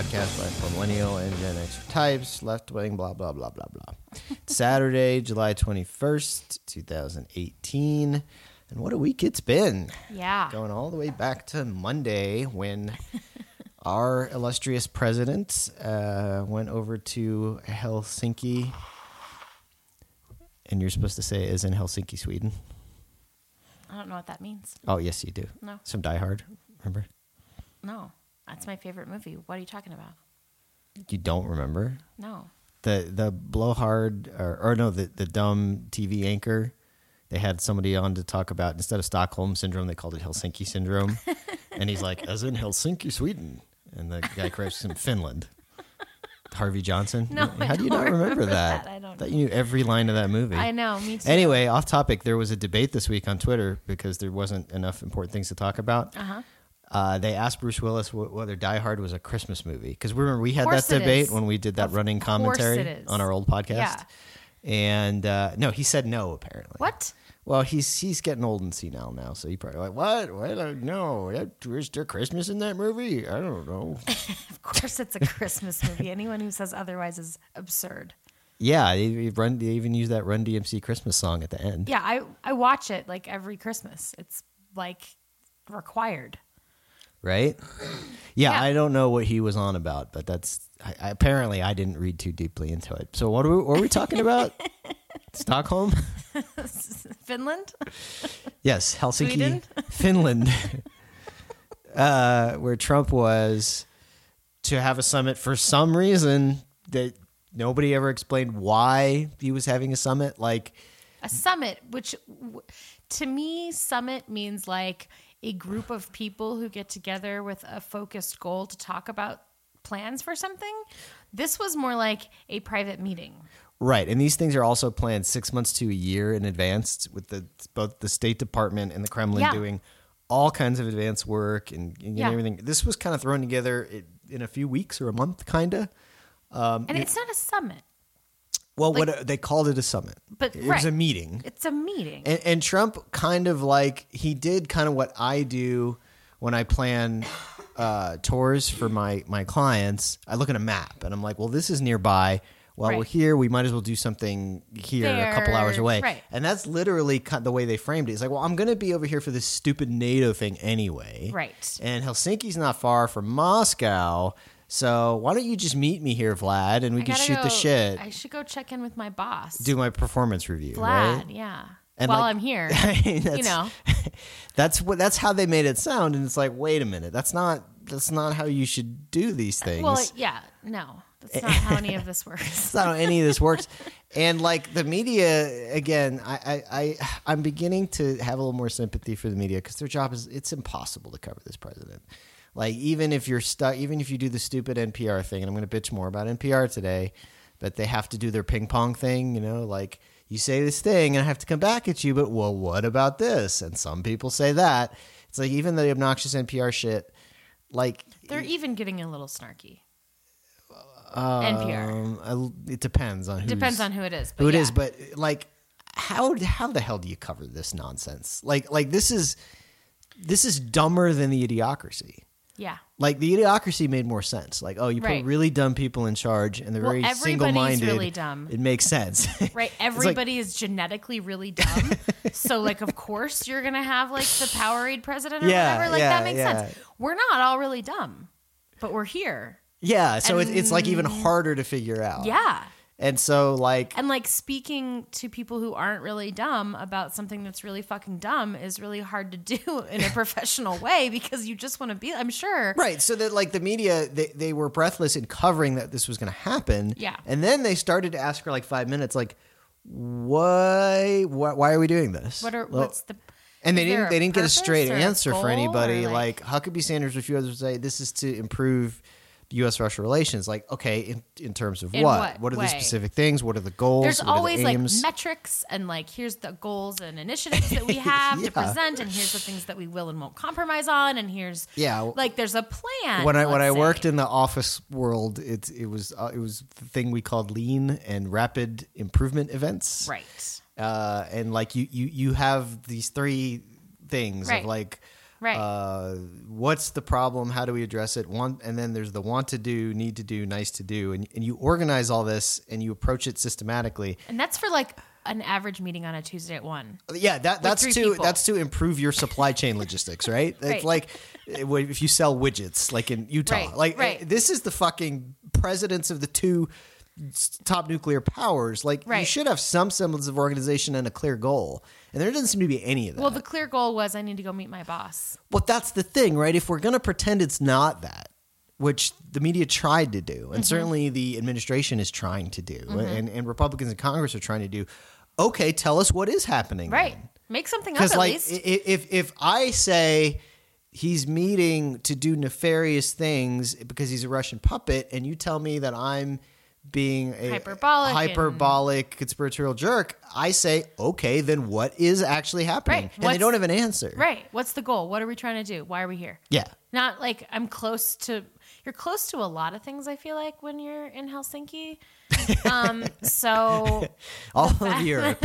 podcast by millennial and Gen X types, left wing, blah, blah, blah, blah, blah. It's Saturday, July 21st, 2018. And what a week it's been. Yeah. Going all the way back to Monday when our illustrious president uh, went over to Helsinki. And you're supposed to say is in Helsinki, Sweden. I don't know what that means. Oh, yes, you do. No. Some Die Hard, remember? No. That's my favorite movie. What are you talking about? You don't remember? No. the the blowhard or, or no the the dumb TV anchor. They had somebody on to talk about instead of Stockholm syndrome, they called it Helsinki syndrome, and he's like, as in Helsinki, Sweden, and the guy corrects him Finland. Harvey Johnson. No, how do you not remember, remember that? that. I don't Thought you knew every line of that movie. I know, me too. Anyway, off topic. There was a debate this week on Twitter because there wasn't enough important things to talk about. Uh-huh. Uh, they asked Bruce Willis wh- whether Die Hard was a Christmas movie because remember we had that debate is. when we did that Of running commentary on our old podcast. Yeah. And uh, no, he said no. Apparently, What? Well, he's he's getting old and senile now, so he probably like what? What? Uh, no, was there Christmas in that movie? I don't know. Of course it's a Christmas movie. Anyone who says otherwise is absurd. yeah, they, they run. They even use that Run DMC Christmas song at the end. Yeah, I, I watch it like every Christmas. It's like required. Right? Yeah, Yeah. I don't know what he was on about, but that's I, I, apparently I didn't read too deeply into it. So what are we, what were we talking about? Stockholm? Finland? Yes, Helsinki, Sweden? Finland, uh, where Trump was to have a summit for some reason that nobody ever explained why he was having a summit. Like, A summit, which to me, summit means like a group of people who get together with a focused goal to talk about plans for something. This was more like a private meeting. Right, and these things are also planned six months to a year in advance, with the both the State Department and the Kremlin Yeah. doing all kinds of advanced work and, and Yeah. everything. This was kind of thrown together in a few weeks or a month, kind of. Um, and it's not a summit, Well, Like- what they called it a summit, But- it was a meeting, it's a meeting. and, and Trump kind of like he did kind of what I do when I plan uh, tours for my my clients. I look at a map and I'm like, well, this is nearby. Well, we're here. We might as well do something here, a couple hours away. right. And that's literally kind the way they framed it. It's like, well, I'm going to be over here for this stupid NATO thing anyway. Right. And Helsinki's not far from Moscow. So why don't you just meet me here, Vlad, and we I can shoot the shit, I should go check in with my boss. do my performance review, Vlad, right? yeah. And While like- I'm here, you that's- know. That's what that's how they made it sound, and it's like, wait a minute, that's not that's not how you should do these things. Well, yeah, no, that's not how any of this works. That's not how any of this works. And like the media, again, I, I, I I'm beginning to have a little more sympathy for the media because their job is it's impossible to cover this president. Like even if you're stuck, even if you do the stupid NPR thing, and I'm going to bitch more about NPR today, but they have to do their ping pong thing, you know, like you say this thing and I have to come back at you, but well, what about this? And some people say that. It's like even the obnoxious NPR shit, like They're even getting a little snarky. NPR um, I- it depends on who depends on who it is. But who it yeah. is, but like how how the hell do you cover this nonsense? Like like this is this is dumber than the idiocracy. Yeah, Like the idiocracy made more sense. Like oh, you Right. put really dumb people in charge and they're Well, very single-minded. really dumb. It makes sense. right. like- Everybody is genetically really dumb, so like, of course, you're gonna have like the Powerade president or Yeah, whatever. Like yeah, that makes yeah. sense. We're not all really dumb, but we're here. yeah, so it's it's like even harder to figure out. Yeah. And so like And like speaking to people who aren't really dumb about something that's really fucking dumb is really hard to do in a professional way because you just want to be I'm sure. Right. So that like the media, they, they were breathless in covering that this was going to happen. Yeah. And then they started to ask for like five minutes, like, why, why, why are we doing this? What are Well, what's the and they didn't they didn't get a straight a answer for anybody. or, Like, Huckabee Sanders, a few others would say, this is to improve U.S.-Russia relations. Like, okay, in, in terms of In what? what What are the specific things? What are the goals? there's What are the always like metrics and like here's the goals and initiatives that we have Yeah. to present and here's the things that we will and won't compromise on and here's Yeah. like there's a plan when I when I worked in the office world, it it was uh, it was the thing we called lean and rapid improvement events. right uh, and like you you you have these three things Right. of like Right. Uh, what's the problem? How do we address it? Want, and then there's the want to do, need to do, nice to do, and, and you organize all this and you approach it systematically. And that's for like an average meeting on a Tuesday at one. Yeah, that that's to people. that's to improve your supply chain logistics, right? It's like uh, if you sell widgets, like in Utah, Right, like right. uh, this is the fucking presidents of the two top nuclear powers. Like you should have some semblance of organization and a clear goal, and there doesn't seem to be any of that. Well, the clear goal was I need to go meet my boss. Well, that's the thing, right? If we're going to pretend it's not that, which the media tried to do, and Mm-hmm. certainly the administration is trying to do, and, and Republicans in Congress are trying to do, okay, tell us what is happening. Right. then. Make something up Because at like least. if if I say he's meeting to do nefarious things because he's a Russian puppet, and you tell me that I'm being a Hyperbolic and- conspiratorial jerk, I say, okay, then what is actually happening? Right. And they don't have an answer. right. What's the goal? What are we trying to do? Why are we here? Yeah. Not like I'm close to. You're close to a lot of things. I feel like when you're in Helsinki. Um. So All of Europe.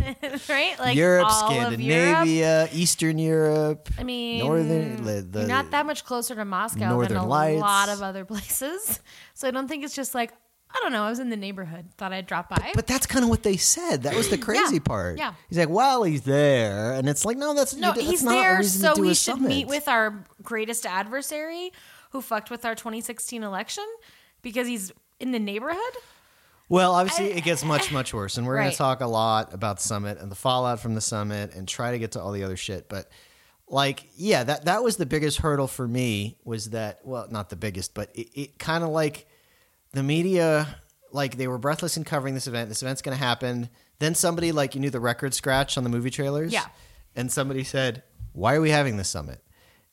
right, like Europe, all of Europe. Scandinavia, Eastern Europe. I mean, Northern- the- the- not that much closer to Moscow than a Lights. lot of other places. So I don't think it's just like I don't know. I was in the neighborhood, thought I'd drop by. But that's kind of what they said. That was the crazy part. yeah. He's like, well, he's there. And it's like, no, that's, no, that's he's not there, so we should summit. meet with our greatest adversary, who fucked with our 2016 election, because he's in the neighborhood. Well, obviously, it gets much, much worse. And we're going to talk a lot about the summit and the fallout from the summit and try to get to all the other shit. But, like, yeah, that, that was the biggest hurdle for me was that, well, not the biggest, but it, it kind of like the media, like, they were breathless in covering this event. This event's going to happen. Then somebody, like, you knew the record scratch on the movie trailers? Yeah. And somebody said, why are we having this summit?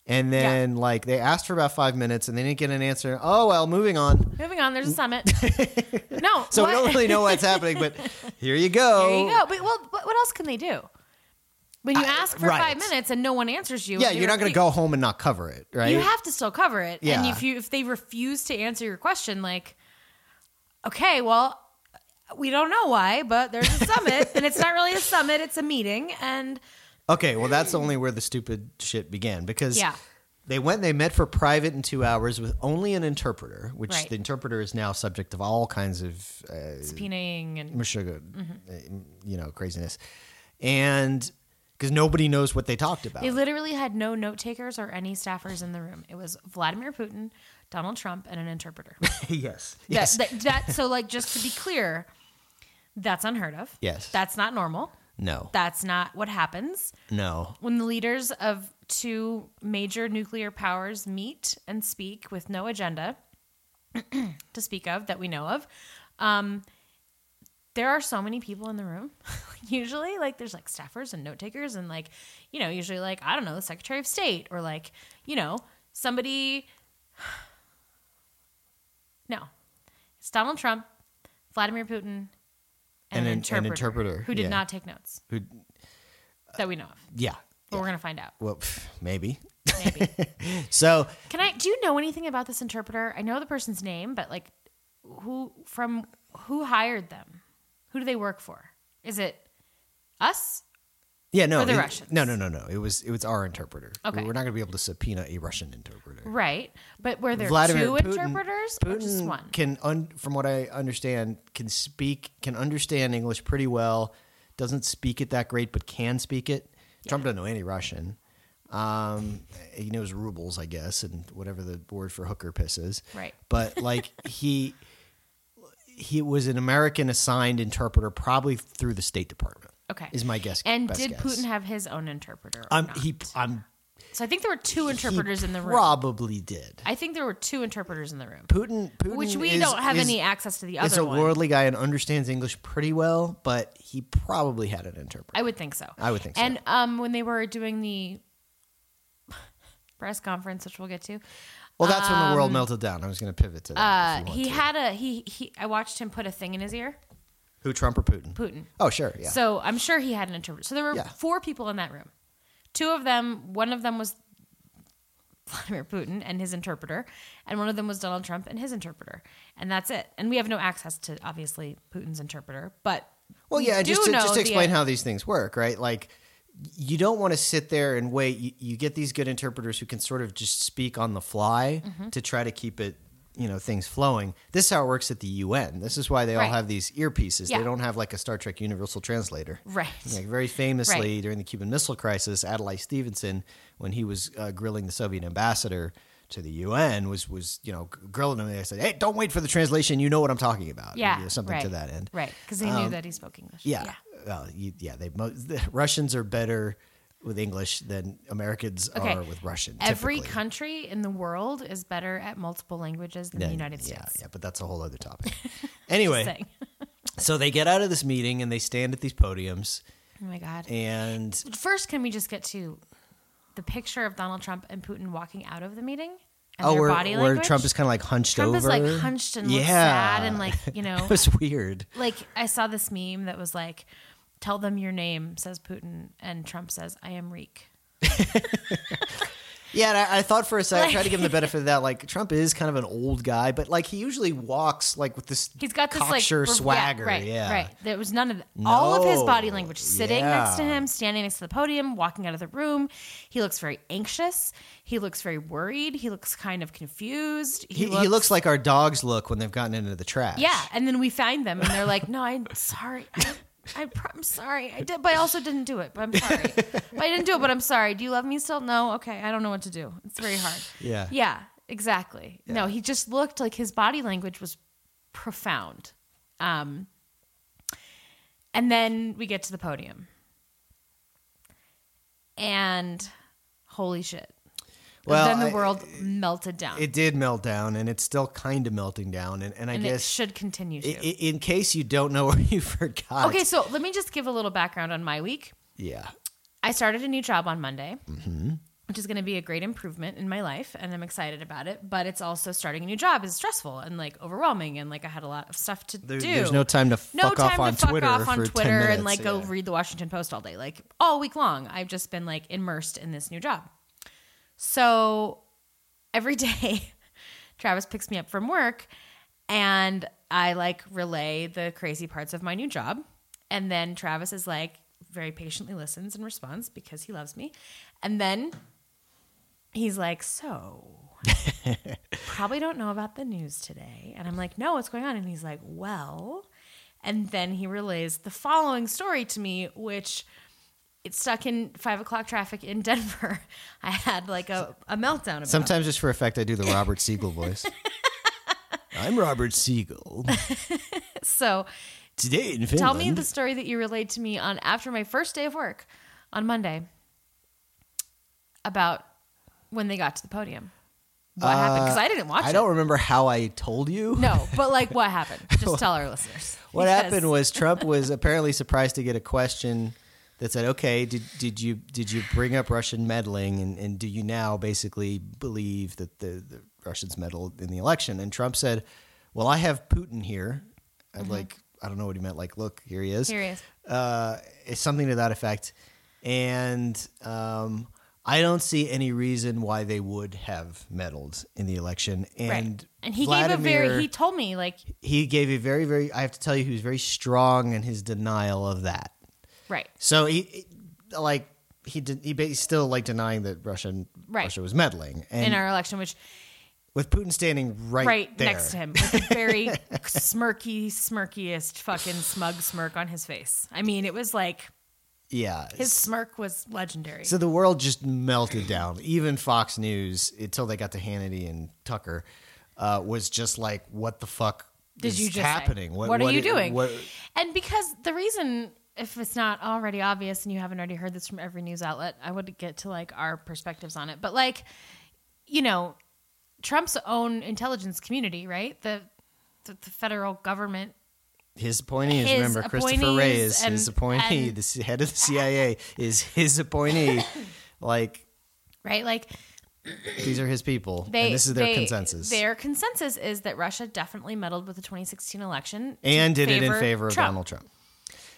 And then, like, they asked for about five minutes and they didn't get an answer. Oh, well, moving on. Moving on, there's a summit. no, So we don't really know what's happening, but here you go. There you go. But well, what what else can they do? When you I- ask for right. five minutes and no one answers you, Yeah, you're not going to go home and not cover it, right? You have to still cover it. Yeah. And if you if they refuse to answer your question, like, okay, well, we don't know why, but there's a summit, and it's not really a summit; it's a meeting, and okay, well, that's only where the stupid shit began because Yeah. they went and they met for private in two hours with only an interpreter, which Right. the interpreter is now subject of all kinds of uh, subpoenaing and Meshuggah, Mm-hmm. uh, you know, craziness. And because nobody knows what they talked about. They literally had no note takers or any staffers in the room. It was Vladimir Putin, Donald Trump, and an interpreter. yes. That- Yes. That, that, so, like, just to be clear, that's unheard of. Yes. That's not normal. no. That's not what happens no. when the leaders of two major nuclear powers meet and speak with no agenda to speak of that we know of. Um, there are so many people in the room. usually, like there's like staffers and note takers, and like you know, usually like I don't know, the Secretary of State or like you know somebody. No, it's Donald Trump, Vladimir Putin, and, an, an- an interpreter interpreter, who did yeah. not take notes Who? that we know of. Yeah. But we're gonna find out. Well, pff, maybe. Maybe. So Can I? Do you know anything about this interpreter? I know the person's name, but like, who from who hired them? Who do they work for? Is it us? Yeah, no, Or the it- Russians? No, no, no, no. It was it was our interpreter. Okay. we're not going to be able to subpoena a Russian interpreter. Right, but were there Vladimir two Putin- interpreters or just Putin one? can, un, from what I understand, can speak, can understand English pretty well. Doesn't speak it that great, but can speak it. Trump doesn't know any Russian. Um, he knows rubles, I guess, and whatever the word for hooker piss is. Right. But like he, he was an American assigned interpreter, probably through the State Department. Okay, is my guess. And did guess. Putin have his own interpreter? Or I'm not? he. I'm so I think there were two interpreters in the room. Probably did. I think there were two interpreters in the room, Putin, Putin which we is- don't have is- any access to the other is a one. worldly guy and understands English pretty well, but he probably had an interpreter. I would think so. I would think so. And um, when they were doing the press conference, which we'll get to, well, that's when the world melted down. I was going to pivot to that. uh, if you want he to. had a he he. I watched him put a thing in his ear. Who Trump or Putin? Putin. Oh, sure, yeah. So I'm sure he had an interpreter. So there were Yeah. four people in that room. Two of them, one of them was Vladimir Putin and his interpreter, and one of them was Donald Trump and his interpreter. And that's it. And we have no access to obviously Putin's interpreter, but well, we yeah. and do Just to, know just to the- explain how these things work, right? Like you don't want to sit there and wait. You, you get these good interpreters who can sort of just speak on the fly Mm-hmm. to try to keep it, you know, things flowing. This is how it works at the UN. This is why they all have these earpieces. Yeah. They don't have like a Star Trek Universal Translator. Right. Like very famously Right. during the Cuban Missile Crisis, Adlai Stevenson, when he was uh, grilling the Soviet ambassador to the UN, was was you know grilling him. They said, "Hey, don't wait for the translation. You know what I'm talking about." Yeah. You know, something to that end. Right. Because he knew that he spoke English. Um, Yeah. Well, you, yeah. They the Russians are better with English than Americans Okay. are with Russian. Every typically. country in the world is better at multiple languages than the United States. Yeah, yeah, but that's a whole other topic. Anyway, so they get out of this meeting and they stand at these podiums Oh my God. and First, can we just get to the picture of Donald Trump and Putin walking out of the meeting? And oh, their where, body where language? Trump is kind of like hunched Trump over. is like hunched and looks yeah. sad and like, you know, it was weird. like I saw this meme that was like, tell them your name, says Putin, and Trump says, I am Reek. Yeah, and I, I thought for a second, I tried to give him the benefit of that. Like Trump is kind of an old guy, but like he usually walks like with this. He's got this like rev- yeah, swagger. right? yeah. right. There was none of that. All of his body language, sitting next to him, standing next to the podium, walking out of the room. He looks very anxious. He looks very worried. He looks kind of confused. He, he looks like our dogs look when they've gotten into the trash. yeah. And then we find them, and they're like, "No, I'm sorry." I, I, pr- I'm sorry. I did, but I also didn't do it. But I'm sorry. but I didn't do it. But I'm sorry. Do you love me still? No. Okay. I don't know what to do. It's very hard. Yeah. Yeah. Exactly. No, he just looked like his body language was profound. Um, and then we get to the podium, and holy shit! Well, then the I- world melted down, It did melt down, and it's still kind of melting down. And, and I and it guess should continue i- to. i- in case you don't know or you forgot. okay, so let me just give a little background on my week. Yeah. I started a new job on Monday, Mm-hmm. which is going to be a great improvement in my life, and I'm excited about it. But it's also starting a new job is stressful and like overwhelming, and like I had a lot of stuff to There- do. there's no time to no fuck time off on to fuck Twitter off on for 10 Twitter minutes, and like go read the Washington Post all day, like all week long. I've just been like immersed in this new job. So every day, Travis picks me up from work, and I like relay the crazy parts of my new job, and then Travis is like very patiently listens and responds because he loves me, and then he's like, "So." probably don't know about the news today. And I'm like, no, what's going on? And he's like, well. And then he relays the following story to me, which it stuck in five o'clock traffic in Denver. I had like a, a meltdown about. Sometimes just for effect, I do the Robert Siegel voice. I'm Robert Siegel. So Today in Finland. tell me the story that you relayed to me on after my first day of work on Monday about when they got to the podium. What happened? Because I didn't watch Uh, I it. don't remember how I told you. No, but like what happened? Just tell our listeners. What Because- happened was Trump was apparently surprised to get a question that said, "Okay, did did you did you bring up Russian meddling, and, and do you now basically believe that the, the Russians meddled in the election?" And Trump said, "Well, I have Putin here. I'd like I don't know what he meant. Like, look, here he is. Mm-hmm. Here he is. Uh, it's something to that effect, and." Um, I don't see any reason why they would have meddled in the election. And right. And he Vladimir, gave a very he told me like he gave a very very i have to tell you he was very strong in his denial of that right. so he he- like he did he he's still like denying that russian Right. russia was meddling and in our election, which with putin standing right, right there next to him with a very smirky, smirkiest fucking smug smirk on his face. I mean, it was like yeah his smirk was legendary. so the world just melted down even fox news until they got to hannity and tucker uh, was just like what the fuck Did is you just happening What, are you doing? what- and because the reason, if it's not already obvious, and you haven't already heard this from every news outlet, I would get to like our perspectives on it. But like, you know, Trump's own intelligence community, right? The the, the federal government His appointees, His remember, Christopher Wray appointees is his appointee. and- the head of the CIA is his appointee. like right? Like these are his people, they, and this is their they- consensus. Their consensus is that Russia definitely meddled with the 2016 election and did it in favor of Trump. Donald Trump.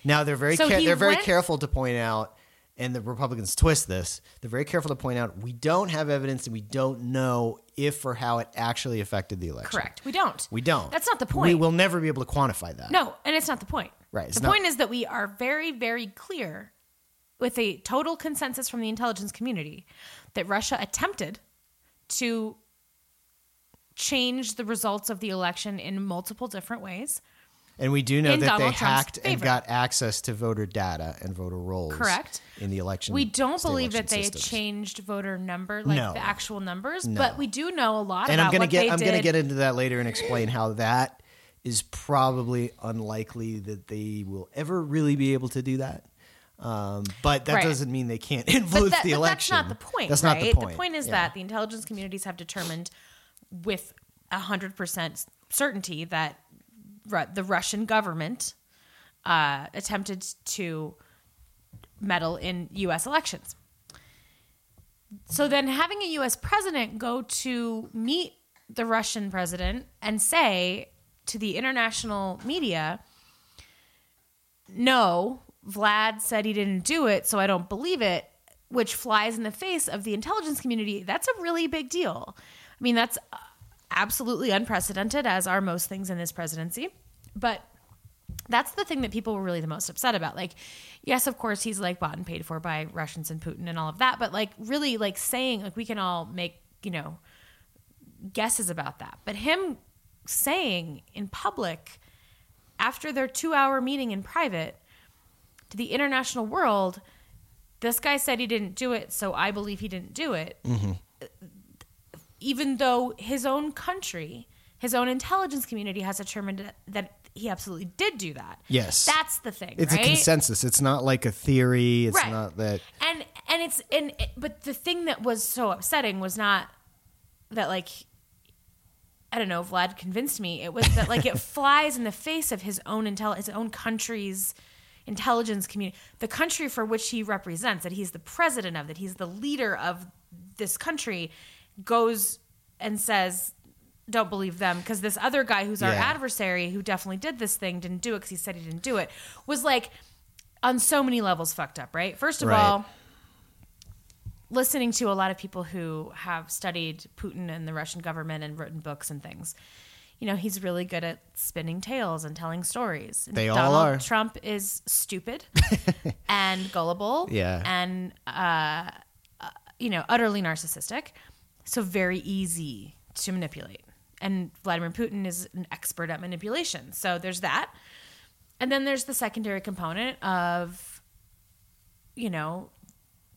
Now they're very So ca- they're very went- careful to point out, and the Republicans twist this. They're very careful to point out we don't have evidence, and we don't know if or how it actually affected the election. Correct. We don't. We don't. That's not the point. We will never be able to quantify that. No, and it's not the point. Right, The not- point is that we are very, very clear with a total consensus from the intelligence community that Russia attempted to change the results of the election in multiple different ways. And we do know In that Donald they Trump's hacked and got access to voter data and voter rolls. Correct. In the election. We don't believe that they systems. changed voter number, like No. the actual numbers, No. but we do know a lot And about I'm gonna get I'm gonna get into that later and explain how that is probably unlikely that they will ever really be able to do that. Um, but that Right. doesn't mean they can't influence that, the election. that's not the point. That's right? not the point. The point is Yeah. that the intelligence communities have determined with hundred percent certainty that the Russian government uh, attempted to meddle in U.S. elections. So then, having a U.S. president go to meet the Russian president and say to the international media, no, Vlad said he didn't do it, so I don't believe it, which flies in the face of the intelligence community. That's a really big deal. I mean, that's absolutely unprecedented, as are most things in this presidency. But that's the thing that people were really the most upset about. Like, yes, of course, he's like bought and paid for by Russians and Putin and all of that. But like, really, like saying, like, we can all make, you know, guesses about that. But him saying in public after their two hour meeting in private to the international world, this guy said he didn't do it, so I believe he didn't do it. Mm-hmm. Even though his own country, his own intelligence community has determined that he absolutely did do that. Yes. That's the thing. It's right? a consensus. It's not like a theory. It's Right. not that. and and it's and but the thing that was so upsetting was not that like I don't know, Vlad convinced me. It was that like it flies in the face of his own intel his own country's intelligence community, the country for which he represents, that he's the president of, that he's the leader of this country, goes and says, "Don't believe them," because this other guy who's our Yeah. adversary, who definitely did this thing, didn't do it because he said he didn't do it, was like on so many levels fucked up. Right? First of Right. all listening to a lot of people who have studied Putin and the Russian government and written books and things, you know, he's really good at spinning tales and telling stories. They all Donald are. Trump is stupid and gullible, Yeah. and uh, uh, you know, utterly narcissistic. So very easy to manipulate. And Vladimir Putin is an expert at manipulation. So there's that. And then there's the secondary component of, you know,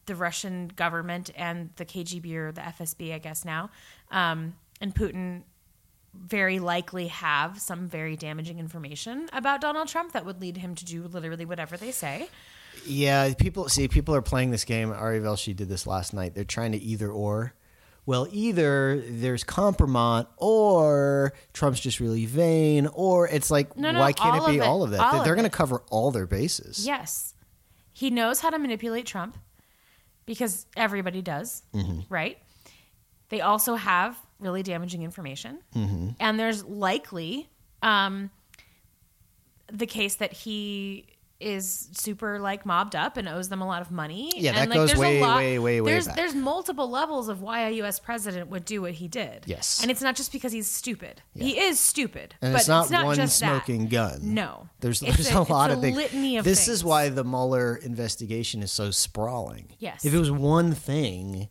the Russian government and the KGB or the FSB, I guess now, um, and Putin very likely have some very damaging information about Donald Trump that would lead him to do literally whatever they say. Yeah, people see people are playing this game. Ali Velshi did this last night. They're trying to either or. Well, either there's compromise or Trump's just really vain, or it's like No, no, why can't it be it. all of that? All They're going to cover all their bases. Yes. He knows how to manipulate Trump because everybody does, right? They also have really damaging information. And there's likely um, the case that he is super like mobbed up and owes them a lot of money. Yeah, and, that like, goes there's a way, lot- way, way, way There's back. there's multiple levels of why a U.S. president would do what he did. Yes. and it's not just because he's stupid. He is stupid, And but it's not, one just that. smoking gun. No, There's It's there's a, lot it's of things. Litany of this things. is why the Mueller investigation is so sprawling. Yes. If it was one thing,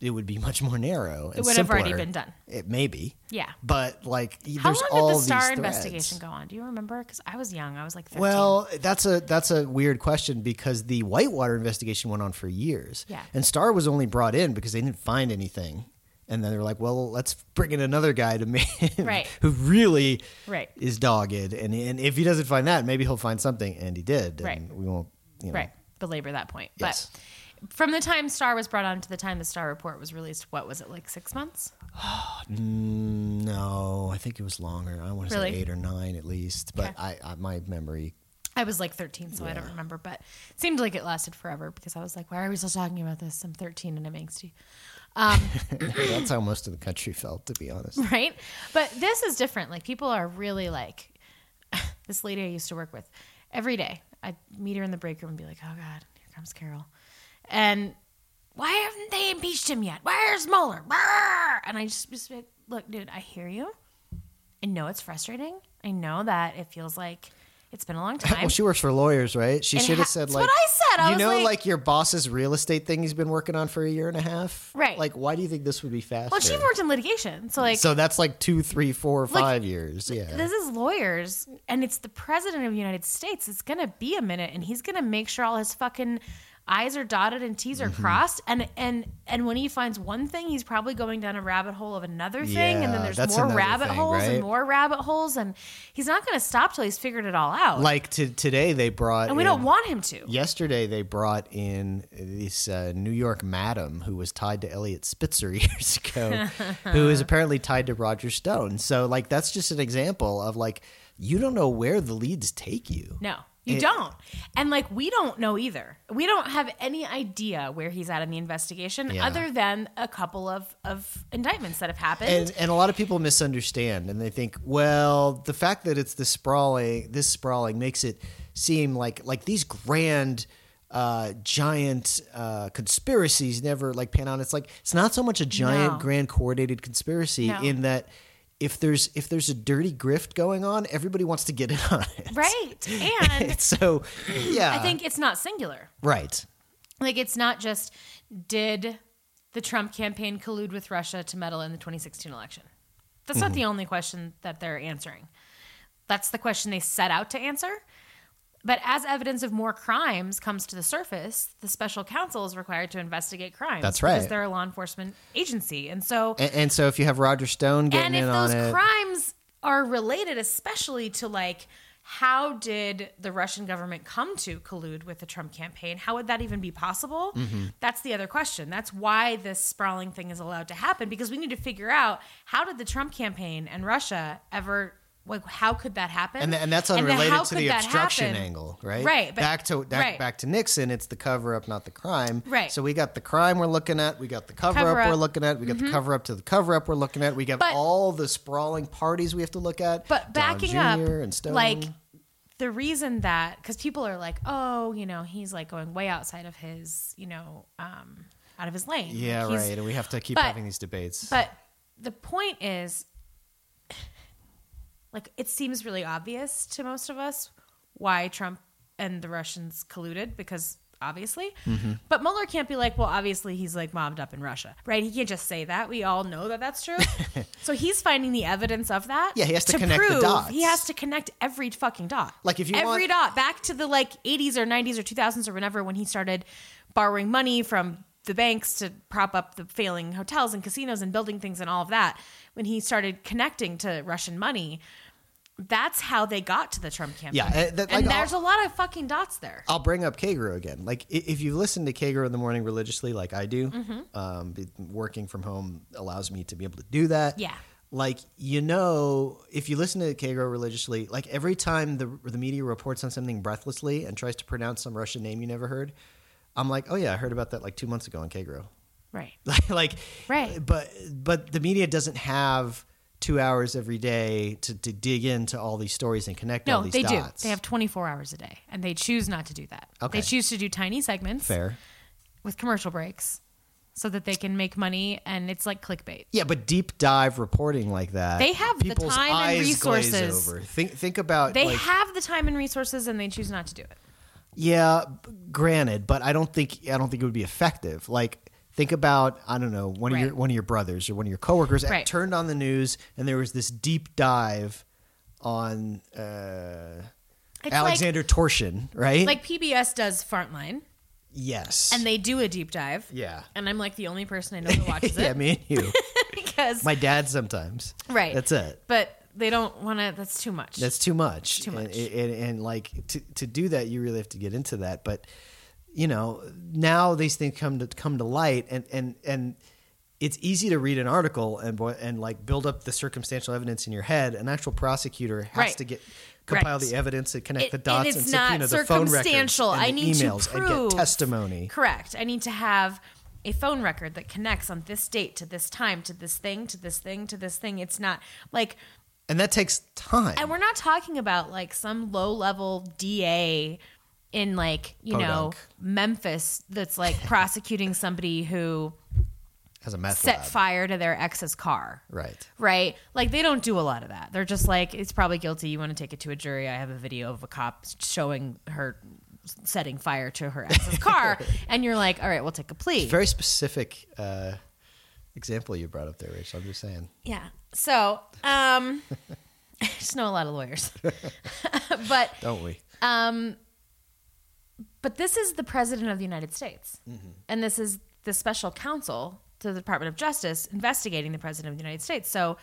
it would be much more narrow. And It would have already been done. It may be. Yeah. But like, How there's long all did the Starr investigation go on? Do you remember? Because I was young. I was like 13. Well, that's a that's a weird question because the Whitewater investigation went on for years. Yeah. And Starr was only brought in because they didn't find anything. And then they were like, well, let's bring in another guy to me Right. who really Right. is dogged. And, and if he doesn't find that, maybe he'll find something. And he did. Right. We won't, you know. right, belabor that point. Yes. But from the time Starr was brought on to the time the Starr report was released, what was it like six months? Mm, No, I think it was longer. I want to Really? say eight or nine at least. But Okay. I, I, my memory. I was like 13, so I don't remember, but it seemed like it lasted forever because I was like, why are we still talking about this? I'm 13 and I'm angsty. that's how most of the country felt, to be honest. right? But this is different. Like people are really like this lady I used to work with every day. I'd meet her in the break room and be like, "Oh God, here comes Carol," and why haven't they impeached him yet? Where's Mueller? Brrr! And I just, just like, look, dude, I hear you. I know it's frustrating. I know that it feels like It's been a long time. Well, she works for lawyers, right? She should ha- have said like what I said. I you was know, like- like, your boss's real estate thing he's been working on for a year and a half. Right. Like, why do you think this would be faster? well, she worked in litigation, so like so that's like two, three, four, five years. Yeah. this is lawyers, and it's the president of the United States. It's gonna be a minute, and he's gonna make sure all his fucking I's are dotted and T's Mm-hmm. are crossed. And and and when he finds one thing, he's probably going down a rabbit hole of another thing, and then there's more rabbit thing, holes right? and more rabbit holes, and he's not gonna stop till he's figured it all out. like to, today they brought and we in- don't want him to. Yesterday, they brought in this uh, New York madam who was tied to Eliot Spitzer years ago, who is apparently tied to Roger Stone. So, like, that's just an example of like you don't know where the leads take you. No, you It- don't. And like we don't know either. We don't have any idea where he's at in the investigation Yeah. other than a couple of, of indictments that have happened. And, and a lot of people misunderstand, and they think, well, the fact that it's this sprawling, this sprawling makes it seem like like these grand, uh, giant uh, conspiracies never like pan out. It's like it's not so much a giant, No. grand, coordinated conspiracy No. in that if there's if there's a dirty grift going on, everybody wants to get in on it. right. And so, yeah, I think it's not singular. right. Like it's not just did the Trump campaign collude with Russia to meddle in the 2016 election. That's not mm-hmm. the only question that they're answering. That's the question they set out to answer. But as evidence of more crimes comes to the surface, the special counsel is required to investigate crimes. That's right. Because they're a law enforcement agency. And so And, and so if you have Roger Stone getting it, and if in on those it, crimes are related especially to like how did the Russian government come to collude with the Trump campaign? How would that even be possible? Mm-hmm. That's the other question. That's why this sprawling thing is allowed to happen because we need to figure out how did the Trump campaign and Russia ever like how could that happen? and, th- and that's unrelated how to the obstruction angle, right? Right, but- back to back, right. back to Nixon, it's the cover up, not the crime. Right. So we got the crime we're looking at, we got the cover, Cover up, we're. Mm-hmm. looking at, we got the cover up to the cover up we're looking at, we got But- all the sprawling parties we have to look at. But Don backing Jr. up, and Stone. like the reason that because people are like, oh, you know, he's like going way outside of his, you know, um, out of his lane. yeah, Like, right. And we have to keep but- having these debates. But the point is, like, it seems really obvious to most of us why Trump and the Russians colluded because obviously. Mm-hmm. But Mueller can't be like, well, obviously he's like mobbed up in Russia, right? He can't just say that. We all know that that's true. so he's finding the evidence of that. Yeah, he has to connect the prove dots. He has to connect every fucking dot. Like, if you every want- dot back to the like 80s or 90s or 2000s or whenever when he started borrowing money from the banks to prop up the failing hotels and casinos and building things and all of that. When he started connecting to Russian money, that's how they got to the Trump campaign. Yeah, uh, that- like, and there's I'll- a lot of fucking dots there. I'll bring up Kagro again. Like if you listen to Kagro in the morning religiously, like I do, Mm-hmm. um, working from home allows me to be able to do that. Yeah. Like you know, if you listen to Kagro religiously, like every time the the media reports on something breathlessly and tries to pronounce some Russian name you never heard, I'm like, oh yeah, I heard about that like two months ago on Kagro. Right. like Right. but but the media doesn't have two hours every day to, to dig into all these stories and connect all No, these they dots. do. They have 24 hours a day, and they choose not to do that. Okay. They choose to do tiny segments fair. with commercial breaks so that they can make money, and it's like clickbait. Yeah, but deep dive reporting like that, They have the time and resources. Think think about They like, have the time and resources, and they choose not to do it. Yeah, granted, but I don't think I don't think it would be effective. Like think about I don't know one of your one of your brothers or one of your coworkers Right. turned on the news and there was this deep dive on uh, Alexander Torshin, right? Like, like PBS does Frontline, yes, and they do a deep dive. yeah, And I'm like the only person I know that watches it. yeah, me and you, because my dad sometimes, right. That's it. But they don't want to. That's too much. That's too much. too much. And, and, and, like to to do that, you really have to get into that. But you know, now these things come to come to light, and and and it's easy to read an article and and like build up the circumstantial evidence in your head. An actual prosecutor has Right. to get compile Right. the evidence and connect It- the and dots it's and, not subpoena the phone records and I need to emails and get testimony. Correct. I need to have a phone record that connects on this date to this time to this thing to this thing to this thing. It's not like And that takes time. and we're not talking about like some low level DA in like, you know, Memphis that's like prosecuting somebody who Has a meth set lab. fire to their ex's car. Right. Right? Like they don't do a lot of that. They're just like, it's probably guilty. You want to take it to a jury. I have a video of a cop showing her setting fire to her ex's car. and you're like, all right, we'll take a plea. Very specific uh, example you brought up there, Rachel. I'm just saying. Yeah. So, um, I just know a lot of lawyers. but Don't we? but this is the president of the United States, and this is the special counsel to the Department of Justice investigating the president of the United States. So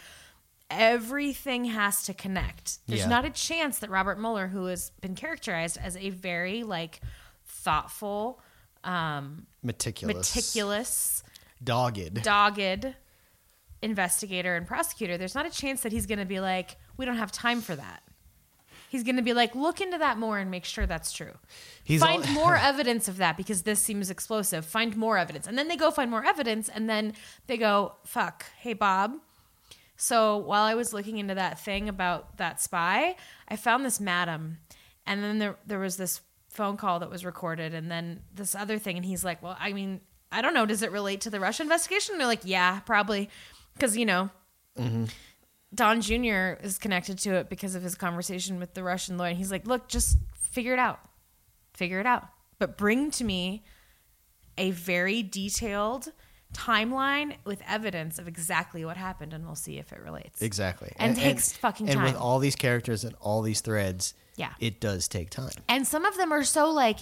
everything has to connect. There's Yeah. not a chance that Robert Mueller, who has been characterized as a very like thoughtful, um, Meticulous. meticulous, Dogged. dogged investigator and prosecutor, there's not a chance that he's going to be like, we don't have time for that. He's going to be like, look into that more and make sure that's true. He's find all- more evidence of that because this seems explosive. Find more evidence. And then they go find more evidence and then they go, fuck, hey, Bob. So while I was looking into that thing about that spy, I found this madam. And then there, there was this phone call that was recorded and then this other thing. And he's like, well, I mean, I don't know. Does it relate to the Russia investigation? And they're like, yeah, probably. Because, you know, Don Jr. is connected to it because of his conversation with the Russian lawyer. And he's like, look, just figure it out. Figure it out. But bring to me a very detailed timeline with evidence of exactly what happened, and we'll see if it relates. Exactly. And takes fucking time. And with all these characters and all these threads, Yeah. it does take time. And some of them are so like,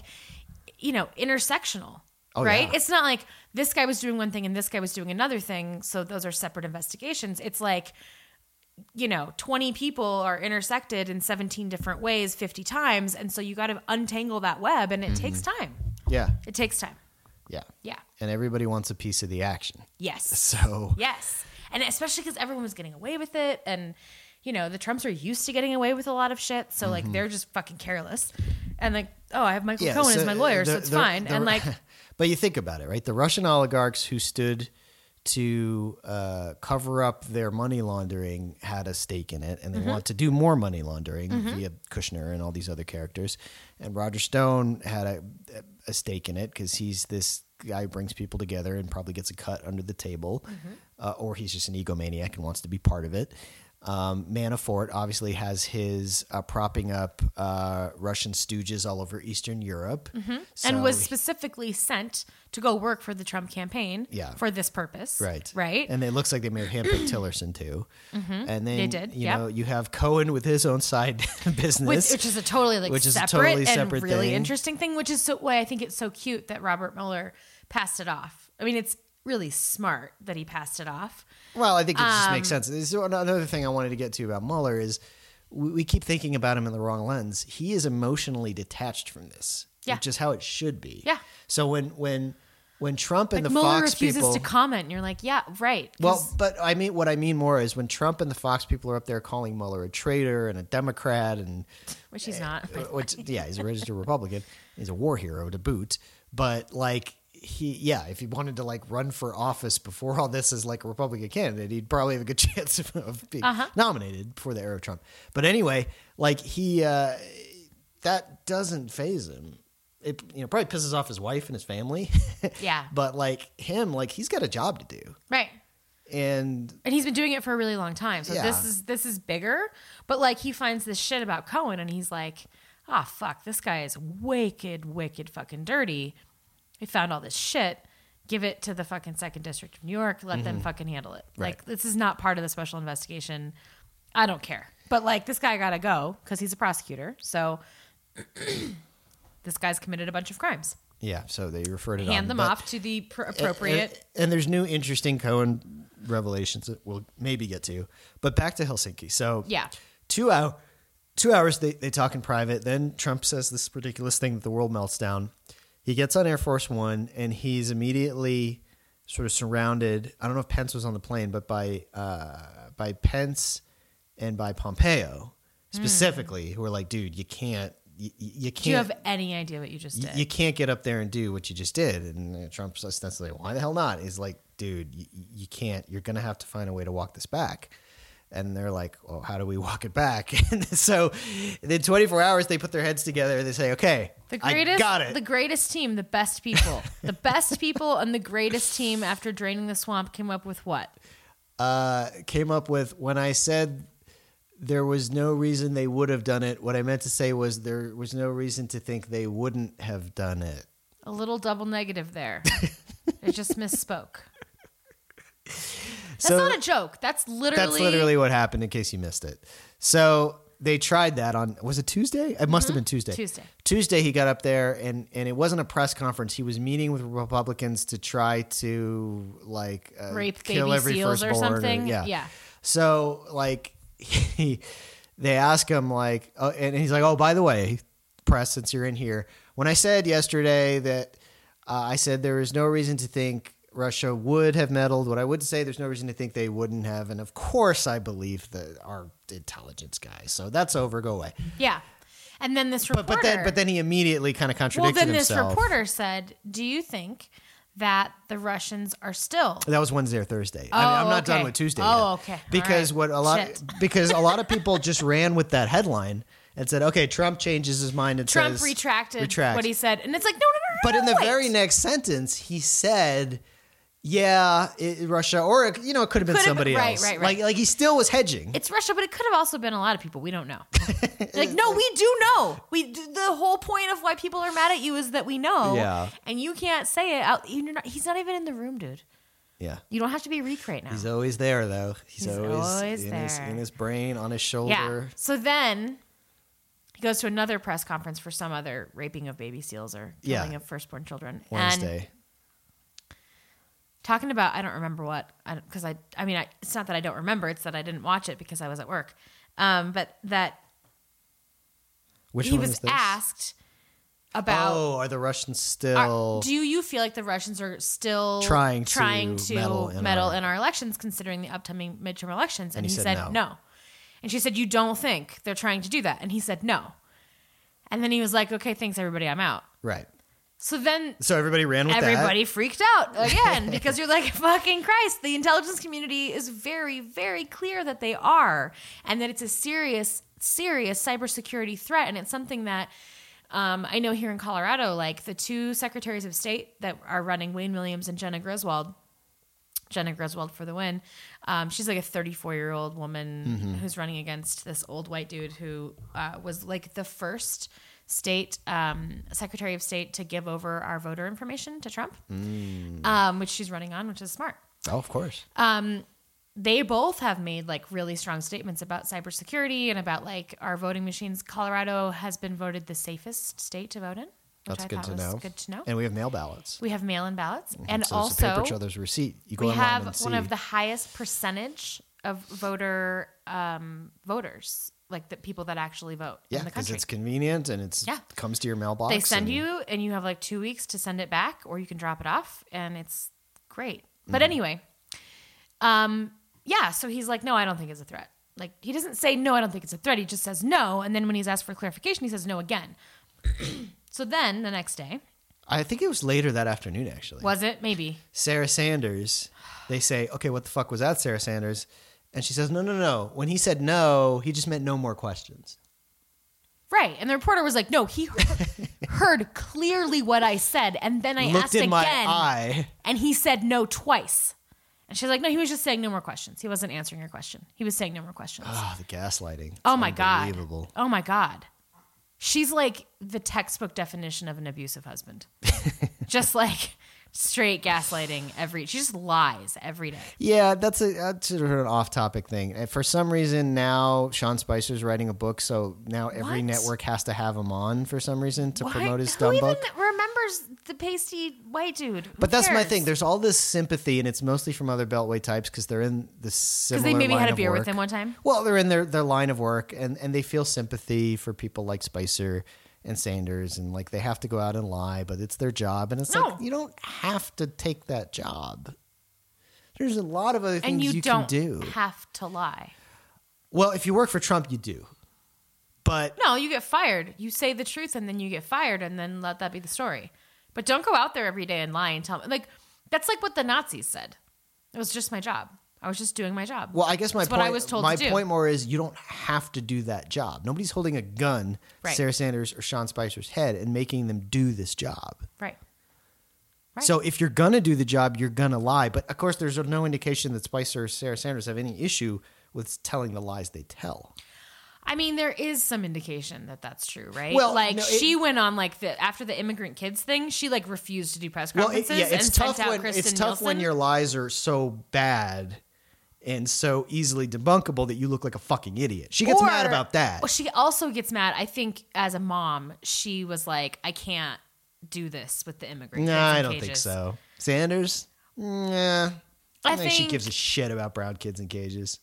you know, intersectional. Oh, right? yeah. It's not like this guy was doing one thing and this guy was doing another thing. So those are separate investigations. It's like, you know, 20 people are intersected in 17 different ways 50 times. And so you got to untangle that web and it takes Mm-hmm. time. Yeah. It takes time. Yeah. Yeah. And everybody wants a piece of the action. Yes. So Yes. And especially because everyone was getting away with it. And, you know, the Trumps are used to getting away with a lot of shit. So, like, they're just fucking careless. And, like, oh, I have Michael Mm-hmm. Yeah, Cohen as my lawyer, so it's the- fine. the- and, like, but you think about it, right? The Russian oligarchs who stood to uh, cover up their money laundering had a stake in it, and they Mm-hmm. want to do more money laundering via Kushner and all these other characters. And Roger Stone had a, a stake in it because he's this guy who brings people together and probably gets a cut under the table, Mm-hmm. uh, or he's just an egomaniac and wants to be part of it. Um, Manafort obviously has his uh, propping up uh, Russian stooges all over Eastern Europe, and So was specifically sent to go work for the Trump campaign Yeah. for this purpose. Right. Right. And it looks like they may have handpicked Tillerson too. And then They did, You yep. know, you have Cohen with his own side business, Which, which is a totally like which is a separate totally and separate really thing. interesting thing. Which is so why I think it's so cute that Robert Mueller passed it off. I mean, it's really smart that he passed it off. Well, I think it just Um, makes sense. This is another thing I wanted to get to about Mueller is we, we keep thinking about him in the wrong lens. He is emotionally detached from this, Yeah. which is how it should be. Yeah. So when when when Trump and Like the Mueller Fox refuses people, to comment, and you're like, yeah, right. Well, but I mean, what I mean more is when Trump and the Fox people are up there calling Mueller a traitor and a Democrat, and which he's not. uh, which yeah, he's a registered Republican. He's a war hero to boot. But like he, yeah, if he wanted to like run for office before all this as like a Republican candidate, he'd probably have a good chance of, of being Uh-huh. nominated before the era of Trump. But anyway, like he, uh, that doesn't phase him. It you know probably pisses off his wife and his family. Yeah. but like him, like he's got a job to do, right. and and he's been doing it for a really long time. So Yeah. this is this is bigger. But like he finds this shit about Cohen and he's like, ah fuck, this guy is wicked, wicked fucking dirty. He found all this shit. Give it to the fucking second district of New York. Let them mm-hmm. fucking handle it. Like this is not part of the special investigation. I don't care. But like this guy gotta go because he's a prosecutor. So this guy's committed a bunch of crimes. yeah, so they referred it on. Hand them But- off to the pr- appropriate. And, and there's new interesting Cohen revelations that we'll maybe get to. But back to Helsinki. So Yeah. two hour, two hours they, they talk in private. Then Trump says this ridiculous thing that the world melts down. He gets on Air Force One and he's immediately sort of surrounded. I don't know if Pence was on the plane, but by uh, by Pence and by Pompeo specifically, who are like, dude, you can't. You, you can't. Hmm. Do you have any idea what you just did? you can't get up there and do what you just did. And Trump's ostensibly, why the hell not? He's like, dude, you, you can't. You're going to have to find a way to walk this back. And they're like, well, how do we walk it back? And so, in 24 hours, they put their heads together. and They say, okay, The greatest, I got it. the greatest team, the best people, the best people, and the greatest team after draining the swamp came up with what? uh, came up with when I said there was no reason they would have done it. What I meant to say was there was no reason to think they wouldn't have done it. A little double negative there. I just misspoke. That's so not a joke. That's literally. that's literally what happened. In case you missed it, so they tried that on was it Tuesday? It must have been Tuesday. Mm-hmm. Tuesday. Tuesday he got up there and and it wasn't a press conference. He was meeting with Republicans to try to like uh, Rape kill baby every seals or something? yeah. Yeah. So like he, they ask him like, oh, and he's like, oh, by the way, press, since you're in here, when I said yesterday that uh, I said there is no reason to think Russia would have meddled, what I would say, there's no reason to think they wouldn't have, and of course I believe that our intelligence guys. So that's over. Go away. Yeah. And then this But reporter. but then but then he immediately kind of contradicted himself. well, then this himself. reporter said, "Do you think that the Russians are still That was Wednesday or Thursday. I mean, Oh, I'm not done with Tuesday. Oh, yet. okay. Because right. what a lot Shit. because a lot of people just ran with that headline and said, "Okay, Trump changes his mind and Trump says retracted retracts." what he said?" And it's like, no, no, no, no. But no, in the wait. very next sentence, he said, "Yeah, it, Russia," or it, you know, it could have been Could have somebody been- right, else. right, right. Like like he still was hedging. it's Russia, but it could have also been a lot of people. We don't know. like, no, we do know. We the whole point of why people are mad at you is that we know. Yeah. And you can't say it out. You're not, he's not even in the room, dude. yeah. You don't have to be Reek right now. He's always there, though. He's, He's always, always in, His, there. in his brain, on his shoulder. Yeah. So then he goes to another press conference for some other raping of baby seals or Yeah. killing of firstborn children. And Wednesday. Talking about I don't remember what because I, I mean I, it's not that I don't remember it's that I didn't watch it because I was at work um, but that Which he was asked about oh, are the Russians are- still? do you feel like the Russians are still Trying to trying to meddle meddle, in in, our- our, elections considering the upcoming midterm elections and, he he, said said, no. no. and she said you don't think they're trying to do that and he said no and then he was like okay thanks everybody I'm out right. So then So everybody ran with that. everybody freaked out again because you're like fucking Christ. The intelligence community is very, very clear that they are, and that it's a serious, serious cybersecurity threat, and it's something that. Um, I know here in Colorado, like the two secretaries of state that are running, Wayne Williams and Jena Griswold, Jena Griswold for the win. Um, she's like a 34 year old woman who's running against this old white dude who uh, was like the first state um, secretary of state to give over our voter information to Trump, um, which she's running on, which is smart. Oh, of course. They both have made like really strong statements about cybersecurity and about like our voting machines. Colorado has been voted the safest state to vote in. That's I good to know. Good to know. And we have mail ballots. we have mail-in ballots, and so also paper receipt. You go we have and see. one of the highest percentage of voter um, voters, like the people that actually vote yeah, in the because it's convenient and it's Yeah. comes to your mailbox. They send and- you, and you have like two weeks to send it back, or you can drop it off, and it's great. But Mm-hmm. anyway, um, yeah. So he's like, no, I don't think it's a threat. Like he doesn't say no, I don't think it's a threat. He just says no, and then when he's asked for clarification, he says no again. so then the next day, I think it was later that afternoon. Actually, was it maybe? Sarah Sanders. They say, "Okay, what the fuck was that, Sarah Sanders?" And she says, "No, no, no. When he said no, he just meant no more questions." Right. And the reporter was like, no, he heard clearly what I said. And then I Looked asked in again. my eye. And he said no twice. And she's like, no, he was just saying no more questions. He wasn't answering your question. He was saying no more questions. Oh, the gaslighting. oh It's my God. Unbelievable. Oh my God. She's like the textbook definition of an abusive husband. just like straight gaslighting every, she just lies every day. Yeah, that's a that's sort of an off-topic thing. And for some reason, now Sean Spicer's writing a book, so now every What? network has to have him on for some reason to Why- promote his Who dumb even book. remembers the pasty white dude? Who But that's my thing. There's all this sympathy, and it's mostly from other Beltway types because they're in the similar. Because they maybe had a beer with him one time. Well, they're in their, their line of work, and, and they feel sympathy for people like Spicer and Sanders, and like they have to go out and lie, but it's their job, and it's No. like you don't have to take that job. There's a lot of other things And you, you, don't can do. have to lie. Well, if you work for Trump, you do, but No, you get fired. You say the truth and then you get fired and then let that be the story. But don't go out there every day and lie and tell me like that's like what the Nazis said. It was just my job. I was just doing my job. Well, I guess my That's point. what I was told my to do. point more is you don't have to do that job. Nobody's holding a gun, to Right. Sarah Sanders or Sean Spicer's head, and making them do this job. Right. Right. So if you're gonna do the job, you're gonna lie. But of course, there's no indication that Spicer or Sarah Sanders have any issue with telling the lies they tell. I mean, there is some indication that that's true, right? Well, like no, it- she went on like the after the immigrant kids thing, she like refused to do press Well, it, conferences yeah, it's and tough sent out when Kristen it's tough when your lies are so bad and so easily debunkable that you look like a fucking idiot. She gets Or- mad about that. Well, she also gets mad. I think as a mom, she was like, I can't do this with the immigrant No. I don't think so. Sanders? Nah. I, I think, she gives a shit about brown kids in cages.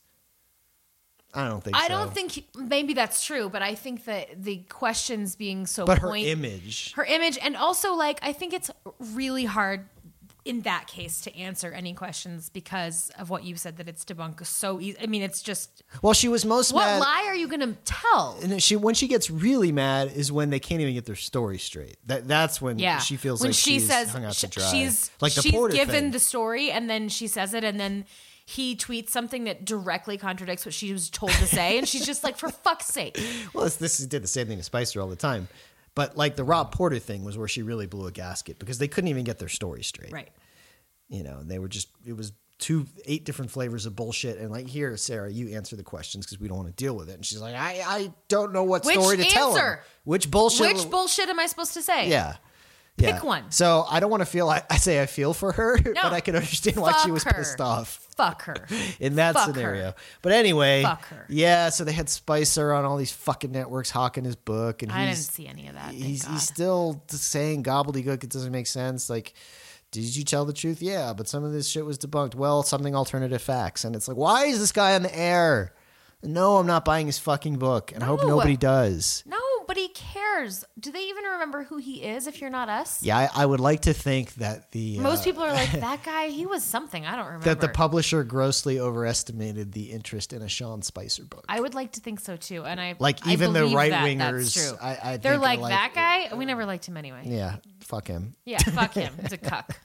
I don't think I so. don't think maybe that's true, but I think that the questions being so But her point, image. her image, and also like I think it's really hard in that case to answer any questions because of what you said that it's debunked so easy. I mean, it's just Well, she was most what mad. lie are you going to tell? And then she when she gets really mad is when they can't even get their story straight. That that's when Yeah, she feels when like she she's says hung out to dry. she's like the she's Porter given thing. the story and then she says it and then he tweets something that directly contradicts what she was told to say and she's just like for fuck's sake Well, this, this did the same thing to Spicer all the time. But like the Rob Porter thing was where she really blew a gasket because they couldn't even get their story straight. right. You know, they were just it was two eight different flavors of bullshit. And like here Sarah you answer the questions because we don't want to deal with it. And she's like I I don't know what Which story to tell her. which bullshit which bullshit am i supposed to say? Yeah Pick Yeah. one. So I don't want to feel I, I say I feel for her, but I can understand why she was her. pissed off fuck her in that Fuck her. scenario. But anyway, Fuck her. yeah. So they had Spicer on all these fucking networks hawking his book, and i didn't see any of that he's he's still saying gobbledygook. It doesn't make sense. Like, did you tell the truth? Yeah, but some of this shit was debunked. Well, something alternative facts, and it's like, why is this guy on the air? No, I'm not buying his fucking book, and I hope nobody does. no but he cares do they even remember who he is if you're not us Yeah, I, I would like to think that the most uh, people are like that guy he was something i don't remember that the publisher grossly overestimated the interest in a Sean Spicer book. I would like to think so too, and I Like, I even the believe that right-wingers, that's. I- I They're like, like- that guy. We never liked him anyway. Yeah, yeah, fuck him. Yeah, fuck him. He's a cuck.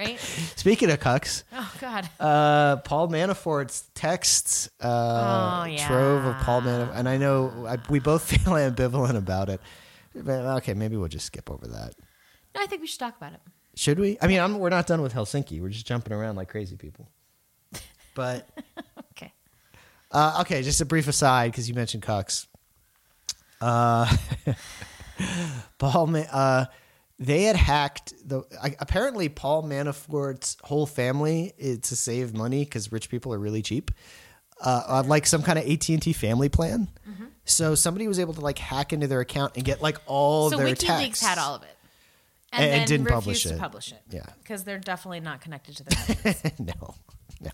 Right? Speaking of cucks, Oh God. uh, Paul Manafort's texts uh, Oh, yeah. trove of Paul Manafort, and I know I, we both feel ambivalent about it. But okay, maybe we'll just skip over that. No, I think we should talk about it. Should we? I mean, I'm, we're not done with Helsinki. We're just jumping around like crazy people. But Okay. uh, okay, just a brief aside because you mentioned cucks. Uh, Paul, uh, they had hacked the. I, apparently, Paul Manafort's whole family is to save money because rich people are really cheap. Uh, on like some kind of AT and T family plan. So somebody was able to like hack into their account and get like all their so their WikiLeaks texts. had all of it, And- and then didn't publish it. publish it. Yeah. because they're definitely not connected to the. no, no.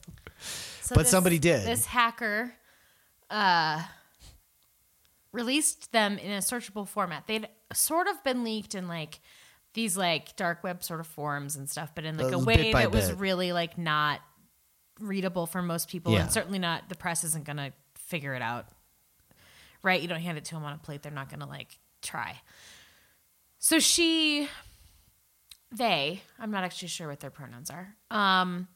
So But somebody did. This hacker uh, released them in a searchable format. They'd sort of been leaked in like these like dark web sort of forums and stuff, but in like Uh, a way that was really like not readable for most people, Yeah. and certainly not the press isn't gonna figure it out. Right? You don't hand it to them on a plate; they're not gonna like try. So she, they, I'm not actually sure what their pronouns are. Um,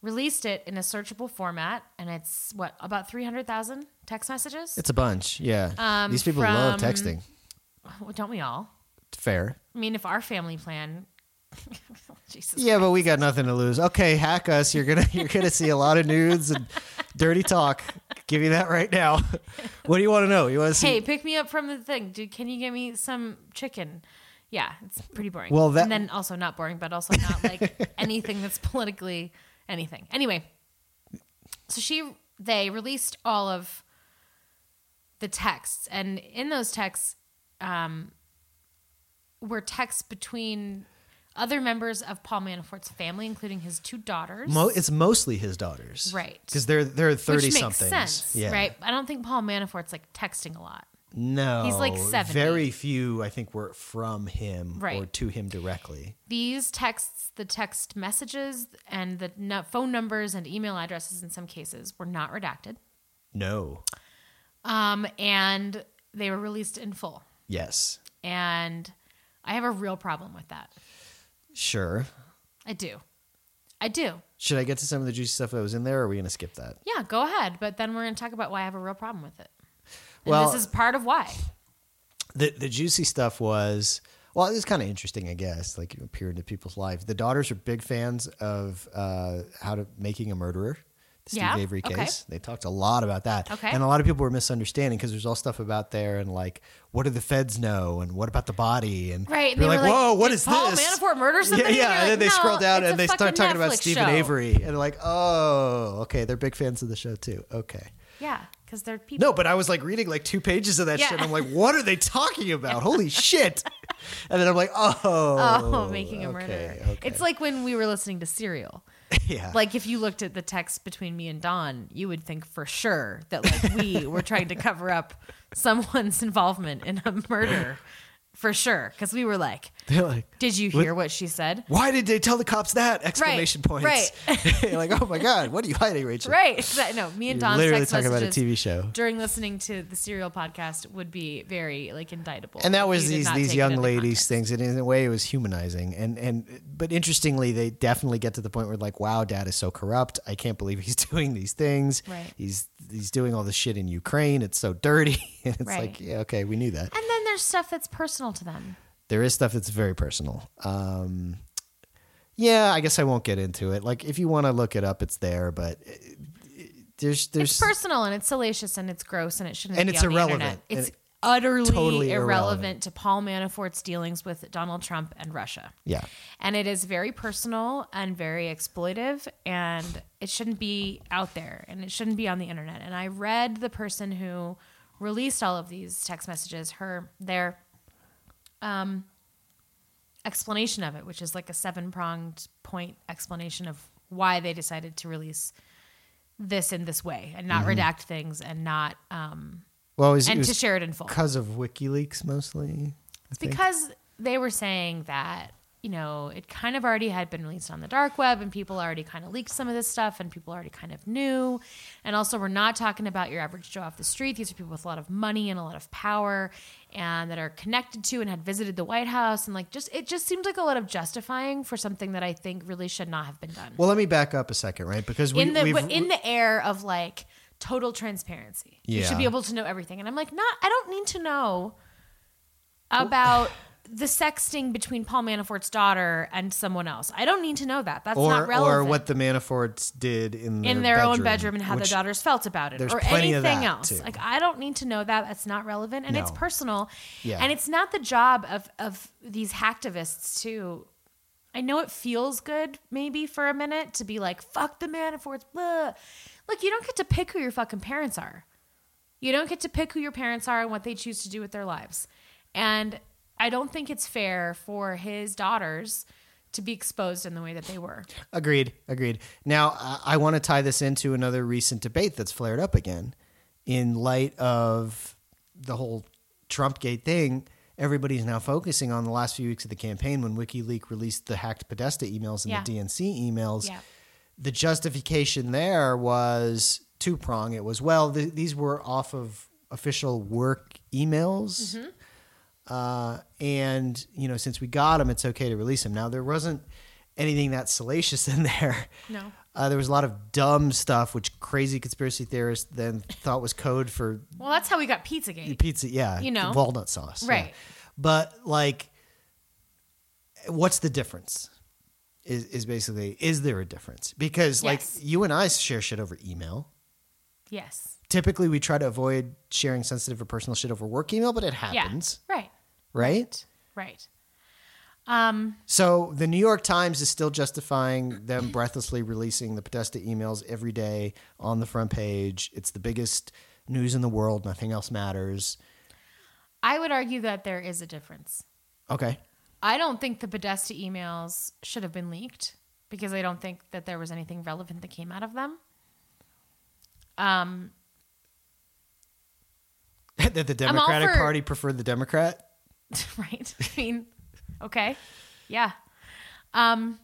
released it in a searchable format, and it's what about three hundred thousand text messages? It's a bunch. Yeah, Um, these people love texting. Well, Don't we all? Fair. I mean, if our family plan, Jesus, Yeah, but we got nothing to lose. Okay, hack us. You're gonna you're gonna see a lot of nudes and dirty talk. Give you that right now. What do you want to know? You want to see? hey, pick me up from the thing. Dude, can you give me some chicken? Yeah, it's pretty boring. Well, that- and then also not boring, but also not like anything that's politically anything. Anyway, so she they released all of the texts, and in those texts, um, were texts between other members of Paul Manafort's family, including his two daughters. Mo- it's mostly his daughters, Right. Because they're they're thirty which makes somethings. sense, yeah. right? I don't think Paul Manafort's like texting a lot. No, He's like 70. Very few, I think, were from him or to him directly. These texts, the text messages, and the no- phone numbers and email addresses in some cases were not redacted, No. um, and they were released in full. Yes. And I have a real problem with that. Sure. I do. I do. Should I get to some of the juicy stuff that was in there, or are we going to skip that? Yeah, go ahead. But then we're going to talk about why I have a real problem with it. And Well- this is part of why. The the juicy stuff was well, it was kind of interesting, I guess. Like you peer into people's lives. The daughters are big fans of uh, how to making a murderer. Steve Yeah, Avery okay. case. They talked a lot about that. Okay. And a lot of people were misunderstanding because there's all stuff about there and like, what do the feds know? And what about the body? And Right. they're they like, were whoa, what "Did is Paul this? Manafort murder somebody? Yeah, yeah. you're And then they "No, scroll down and they start talking about Netflix Steven show." Avery. And they're like, oh, okay. They're big fans of the show too. Okay. Yeah, because they're people. No, but I was like reading like two pages of that Yeah. shit. I'm like, what are they talking about? Holy shit! And then I'm like, oh, Oh, making a okay, murderer. okay. It's like when we were listening to Serial. yeah, Like if you looked at the text between me and Don, you would think for sure that like we were trying to cover up someone's involvement in a murder. For sure. Because we were like, they're like, Did you hear what she said? why did they tell the cops that? Exclamation points! right. Like, oh my god, what are you hiding, Rachel? Right. Exa- No, me and Don's literally talking about a TV show. during listening to the Serial podcast would be very like indictable. and that was these these young ladies context. things and in a way it was humanizing and and but interestingly they definitely get to the point where like wow dad is so corrupt i can't believe he's doing these things Right. he's he's doing all this shit in ukraine it's so dirty and it's Right. like yeah okay we knew that And there's stuff that's personal to them. there is stuff that's very personal um yeah i guess i won't get into it like if you want to look it up it's there but uh, there's there's It's personal and it's salacious and it's gross and it shouldn't And be it's irrelevant. And It's it- utterly totally irrelevant, irrelevant. to Paul Manafort's dealings with Donald Trump and Russia. yeah And it is very personal and very exploitive and it shouldn't be out there and it shouldn't be on the internet. And I read the person who released all of these text messages, her their um explanation of it, which is like a seven-pronged point explanation of why they decided to release this in this way and not redact things and not um well it was, and it to share it in full. because of wikileaks mostly I think. Because they were saying that, you know, it kind of already had been released on the dark web and people already kind of leaked some of this stuff and people already kind of knew. And also, we're not talking about your average Joe off the street. These are people with a lot of money and a lot of power and that are connected to and had visited the White House. And like, just, it just seemed like a lot of justifying for something that I think really should not have been done. Well, let me back up a second, right? Because we, in the, in the air of like total transparency. You should be able to know everything. And I'm like, not, I don't need to know about the sexting between Paul Manafort's daughter and someone else. I don't need to know that. That's or not relevant. or what the Manaforts did in their, in their own bedroom and how their daughters felt about it or anything else. too. Like I don't need to know that. That's not relevant and it's personal. Yeah. And it's not the job of of these hacktivists to I know it feels good maybe for a minute to be like fuck the Manaforts. Blah. Look, you don't get to pick who your fucking parents are. You don't get to pick who your parents are and what they choose to do with their lives. And I don't think it's fair for his daughters to be exposed in the way that they were. Agreed. Agreed. Now, I, I want to tie this into another recent debate that's flared up again. In light of the whole Trumpgate thing, everybody's now focusing on the last few weeks of the campaign when WikiLeaks released the hacked Podesta emails and Yeah. the DNC emails. Yeah. The justification there was two prong. It was, well, th- these were off of official work emails. Mm-hmm. Uh, and you know, since we got them, it's okay to release them. Now there wasn't anything that salacious in there. No. Uh, there was a lot of dumb stuff, which crazy conspiracy theorists then thought was code for Well, that's how we got Pizzagate. pizza. Yeah, You know. walnut sauce. yeah. Right. But like, what's the difference? Is is basically is there a difference? Because like you and I share shit over email. Yes. Typically, we try to avoid sharing sensitive or personal shit over work email, but it happens, Yeah. Right. right? Right. Um, So the New York Times is still justifying them breathlessly releasing the Podesta emails every day on the front page. It's the biggest news in the world. Nothing else matters. I would argue that there is a difference. Okay. I don't think the Podesta emails should have been leaked because I don't think that there was anything relevant that came out of them. Um, that the Democratic for- Party preferred the Democrat. right? I mean, okay, yeah. Um,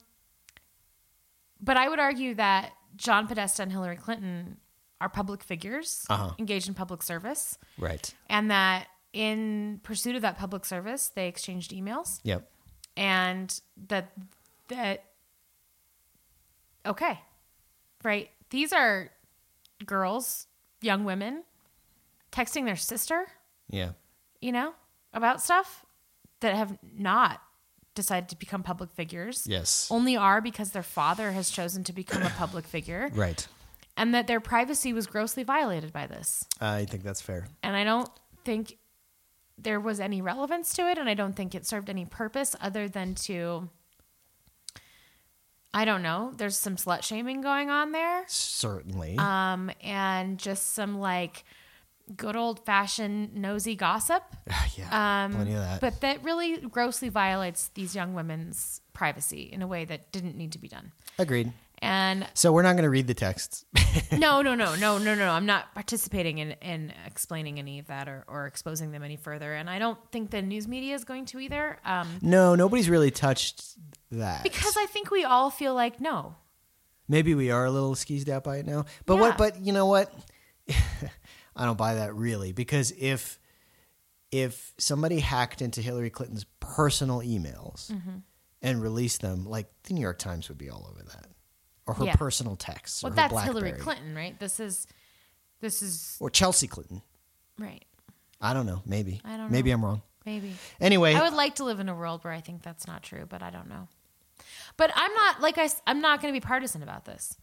but I would argue that John Podesta and Hillary Clinton are public figures Uh-huh. engaged in public service, Right. and that in pursuit of that public service, they exchanged emails. Yep. and that that okay, right? These are girls, young women, texting their sister, Yeah. you know, about stuff that have not decided to become public figures. Yes. Only are because their father has chosen to become a public figure Right. and that their privacy was grossly violated by this. I think that's fair. And I don't think there was any relevance to it. And I don't think it served any purpose other than to, I don't know, there's some slut shaming going on there. Certainly. Um, and just some like good old fashioned nosy gossip. yeah. Um, plenty of that. But that really grossly violates these young women's privacy in a way that didn't need to be done. Agreed. And So we're not going to read the texts. no, no, no, no, no, no. I'm not participating in, in explaining any of that or, or exposing them any further. And I don't think the news media is going to either. Um, no, nobody's really touched that. because I think we all feel like, no. Maybe we are a little skeezed out by it now. But Yeah. what but you know what? I don't buy that really because if if somebody hacked into Hillary Clinton's personal emails Mm-hmm. and released them, like the New York Times would be all over that. Or her Yeah. personal texts. Well, or her that's. Hillary Clinton, right? This is, this is, Or Chelsea Clinton. right. I don't know. Maybe. I don't Maybe know. I'm wrong. Maybe. Anyway, I would like to live in a world where I think that's not true, but I don't know. But I'm not like I. I, am not going to be partisan about this.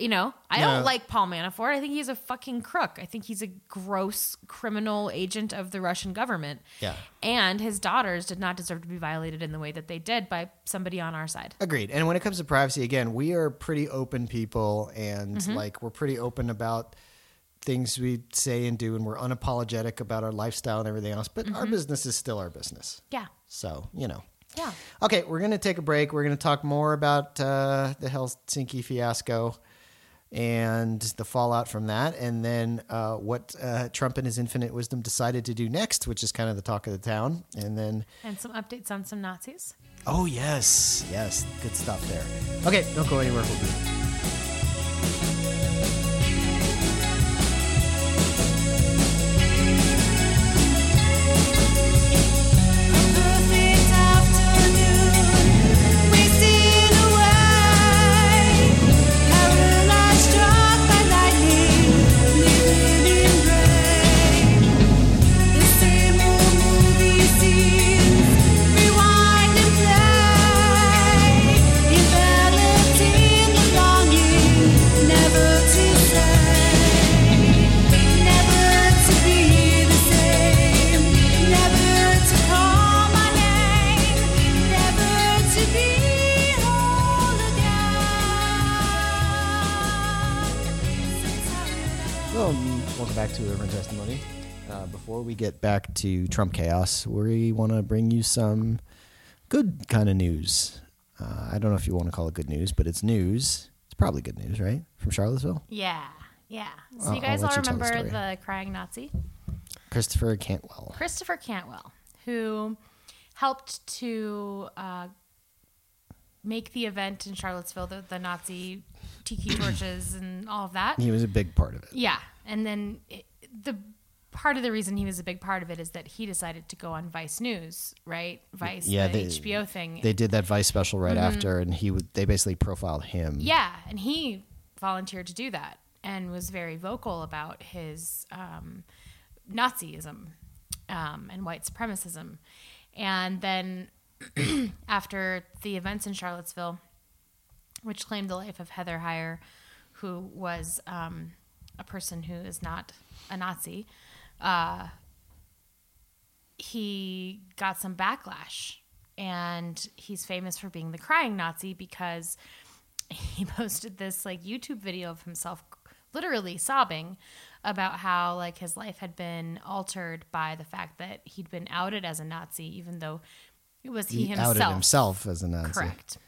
You know, I No. don't like Paul Manafort. I think he's a fucking crook. I think he's a gross criminal agent of the Russian government. Yeah. And his daughters did not deserve to be violated in the way that they did by somebody on our side. Agreed. And when it comes to privacy, again, we are pretty open people, and Mm-hmm. like we're pretty open about things we say and do, and we're unapologetic about our lifestyle and everything else. But Mm-hmm. our business is still our business. Yeah. So you know. Yeah. Okay, we're gonna take a break. We're gonna talk more about uh, the Helsinki fiasco and the fallout from that, and then uh, what uh, Trump and his infinite wisdom decided to do next, which is kind of the talk of the town, and then And some updates on some Nazis. Oh yes, yes, good stuff there. Okay, don't go anywhere. We'll be. Back to Urban Testimony. Uh, before we get back to Trump chaos, we want to bring you some good kind of news. Uh, I don't know if you want to call it good news, but it's news. It's probably good news, right? From Charlottesville, Yeah. Yeah. So I'll- you guys I'll all you tell the remember the crying Nazi? Christopher Cantwell. Christopher Cantwell, who helped to uh, make the event in Charlottesville, the, the Nazi tiki torches and all of that. He was a big part of it. Yeah, and then it, the part of the reason he was a big part of it is that he decided to go on Vice News, right? Vice, Yeah, the they- HBO thing. They did that Vice special right after, and he would. They basically profiled him. Mm-hmm. yeah, and he volunteered to do that and was very vocal about his um, Nazism um, and white supremacism. And then after the events in Charlottesville, which claimed the life of Heather Heyer, who was um, a person who is not a Nazi, uh, he got some backlash. And he's famous for being the crying Nazi because he posted this like YouTube video of himself literally sobbing about how like his life had been altered by the fact that he'd been outed as a Nazi, even though it was he, he himself. outed himself as a Nazi. Correct.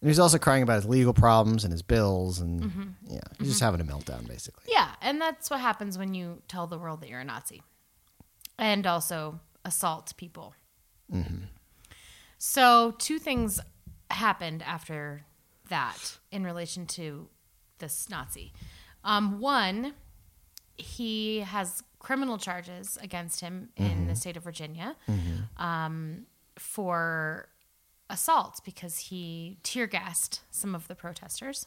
And he was also crying about his legal problems and his bills, and Mm-hmm. yeah, he's just having a meltdown basically. Yeah, and that's what happens when you tell the world that you're a Nazi, and also assault people. So two things happened after that in relation to this Nazi. Um, one, he has criminal charges against him in the state of Virginia um, for assault because he tear gassed some of the protesters.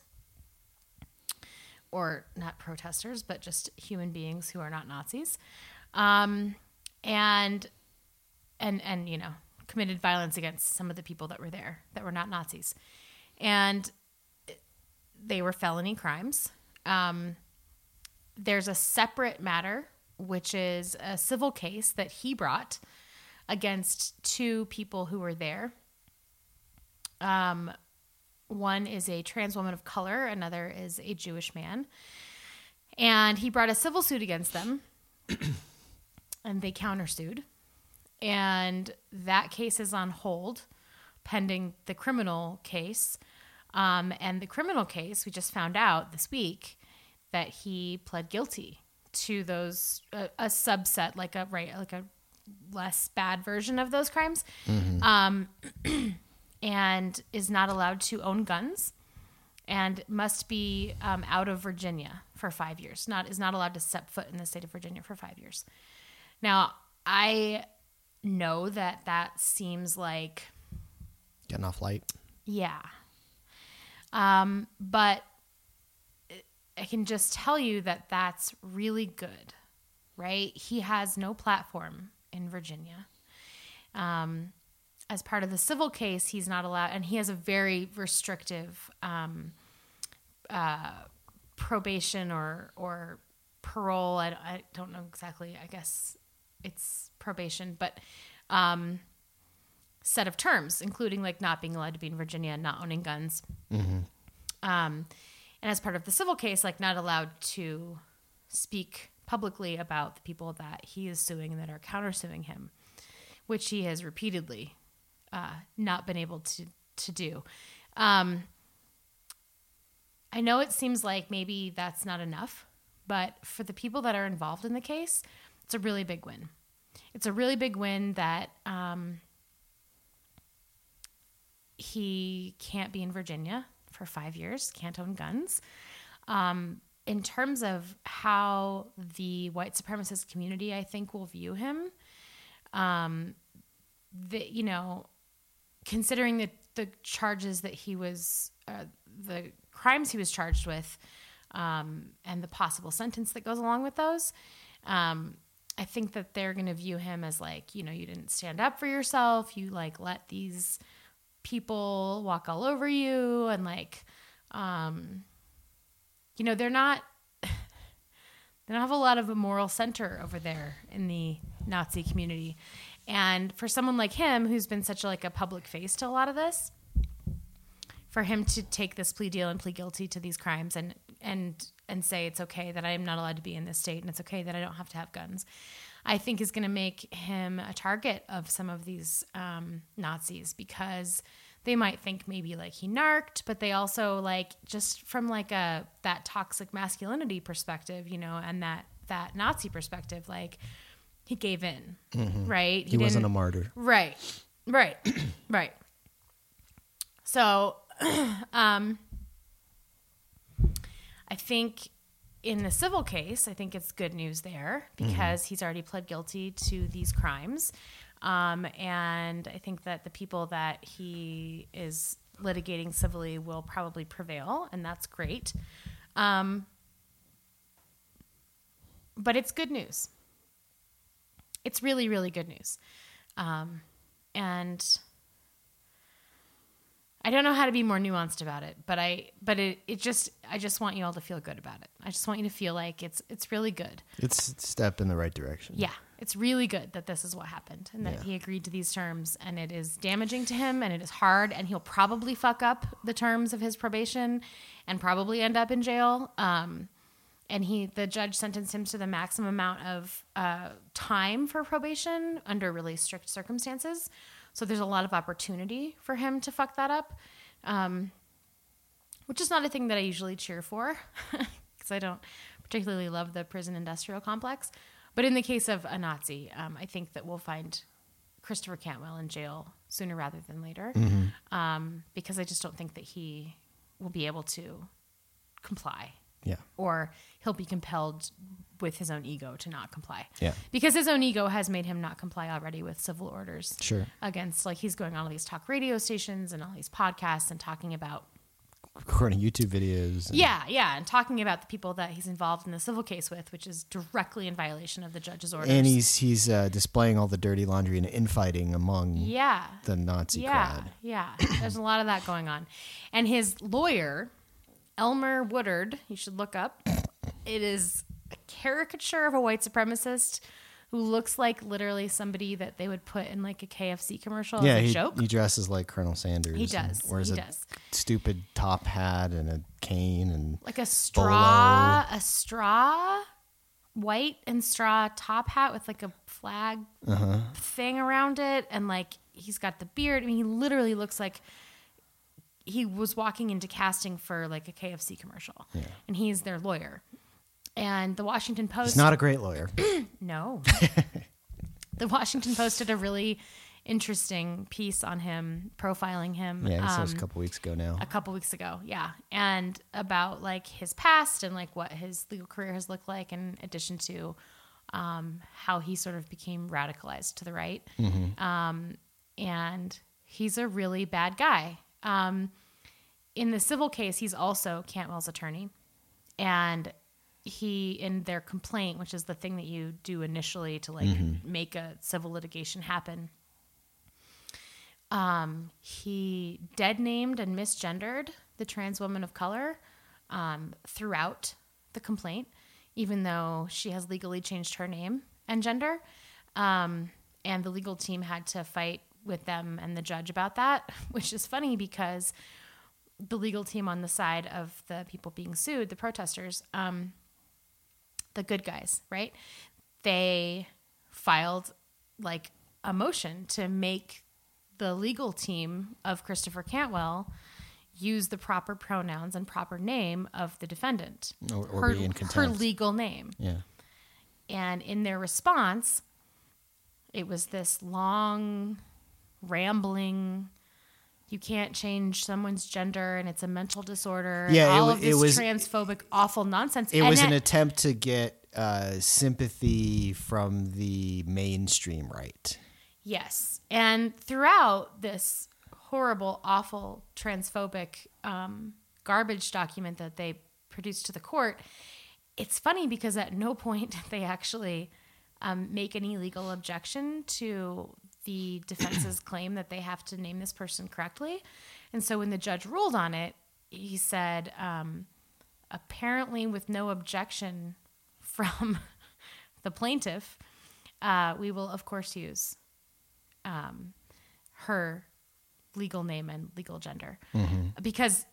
Or not protesters, but just human beings who are not Nazis. Um, and and and you know committed violence against some of the people that were there that were not Nazis, and they were felony crimes. Um, there's a separate matter, which is a civil case that he brought against two people who were there. Um, one is a trans woman of color, another is a Jewish man. And he brought a civil suit against them, and they countersued. And that case is on hold pending the criminal case. Um, and the criminal case, we just found out this week that he pled guilty to those a, a subset, like a right, like a less bad version of those crimes, um, and is not allowed to own guns, and must be um, out of Virginia for five years. Not is not allowed to set foot in the state of Virginia for five years. Now I know that that seems like Getting off light. yeah. Um, but I can just tell you that that's really good, right? He has no platform in Virginia. Um, as part of the civil case, he's not allowed, and he has a very restrictive um, uh, probation or or parole. I, I don't know exactly. I guess it's probation, but um, set of terms, including like not being allowed to be in Virginia and not owning guns. Um, and as part of the civil case, like not allowed to speak publicly about the people that he is suing and that are countersuing him, which he has repeatedly uh, not been able to to do. Um, I know it seems like maybe that's not enough, but for the people that are involved in the case, it's a really big win. It's a really big win that um, he can't be in Virginia for five years, can't own guns. Um, in terms of how the white supremacist community, I think, will view him, um, the, you know, considering the, the charges that he was, uh, the crimes he was charged with, um, and the possible sentence that goes along with those, um, I think that they're going to view him as like, you know, you didn't stand up for yourself. You like let these people walk all over you and like, um, you know, they're not, they don't have a lot of a moral center over there in the Nazi community. And for someone like him, who's been such a, like a public face to a lot of this, for him to take this plea deal and plead guilty to these crimes and and and say it's okay that I am not allowed to be in this state and it's okay that I don't have to have guns, I think is going to make him a target of some of these um, Nazis because they might think maybe like he narked, but they also like just from like a that toxic masculinity perspective, you know, and that that Nazi perspective, like he gave in, right? He, wasn't a martyr. Right. Right. right. So, um, I think in the civil case, I think it's good news there because he's already pled guilty to these crimes. Um, and I think that the people that he is litigating civilly will probably prevail, and that's great. Um, but it's good news. It's really, really good news. Um, and I don't know how to be more nuanced about it, but I but it, it just I just want you all to feel good about it. I just want you to feel like it's it's really good. It's a step in the right direction. Yeah, it's really good that this is what happened and that Yeah. he agreed to these terms and it is damaging to him and it is hard and he'll probably fuck up the terms of his probation and probably end up in jail. Um, and he the judge sentenced him to the maximum amount of uh, time for probation under really strict circumstances. So there's a lot of opportunity for him to fuck that up, um, which is not a thing that I usually cheer for because I don't particularly love the prison industrial complex. But in the case of a Nazi, um, I think that we'll find Christopher Cantwell in jail sooner rather than later um, because I just don't think that he will be able to comply Yeah. or he'll be compelled with his own ego to not comply. Yeah. Because his own ego has made him not comply already with civil orders. Sure. Against like he's going on all these talk radio stations and all these podcasts and talking about Recording YouTube videos. and- yeah, yeah, and talking about the people that he's involved in the civil case with, which is directly in violation of the judge's orders. And he's he's uh, displaying all the dirty laundry and infighting among yeah, the Nazi yeah, crowd. yeah. There's a lot of that going on, and his lawyer, Elmer Woodard, you should look up. It is a caricature of a white supremacist who looks like literally somebody that they would put in like a KFC commercial Yeah, as a he, joke. he dresses like Colonel Sanders. He and does, wears he a does. stupid top hat and a cane and like a straw, a straw, white and straw top hat with like a flag Uh-huh. thing around it, and like he's got the beard. I mean, he literally looks like he was walking into casting for like a KFC commercial, and he's their lawyer. And the Washington Post, he's not a great lawyer. no. the Washington Post did a really interesting piece on him, profiling him. Yeah, this was um, a couple weeks ago now. a couple weeks ago yeah and about like his past and like what his legal career has looked like in addition to um, how he sort of became radicalized to the right um, and he's a really bad guy um, in the civil case he's also cantwell's attorney and he in their complaint which is the thing that you do initially to like make a civil litigation happen um, he dead named and misgendered the trans woman of color um, throughout the complaint, even though she has legally changed her name and gender. Um, and the legal team had to fight with them and the judge about that, which is funny because the legal team on the side of the people being sued, the protesters, um, the good guys, right? They filed like a motion to make the legal team of Christopher Cantwell use the proper pronouns and proper name of the defendant. Or- or her, her legal name. yeah. And in their response, it was this long, rambling, you can't change someone's gender and it's a mental disorder. Yeah, it all wa- of it this was- transphobic, awful nonsense. It And was an attempt to get uh, sympathy from the mainstream right. Yes. And throughout this horrible, awful, transphobic um, garbage document that they produced to the court, it's funny because at no point did they actually um, make any legal objection to the defense's claim that they have to name this person correctly. And so when the judge ruled on it, he said, um, apparently, with no objection from the plaintiff, uh, we will, of course, use um, her legal name and legal gender because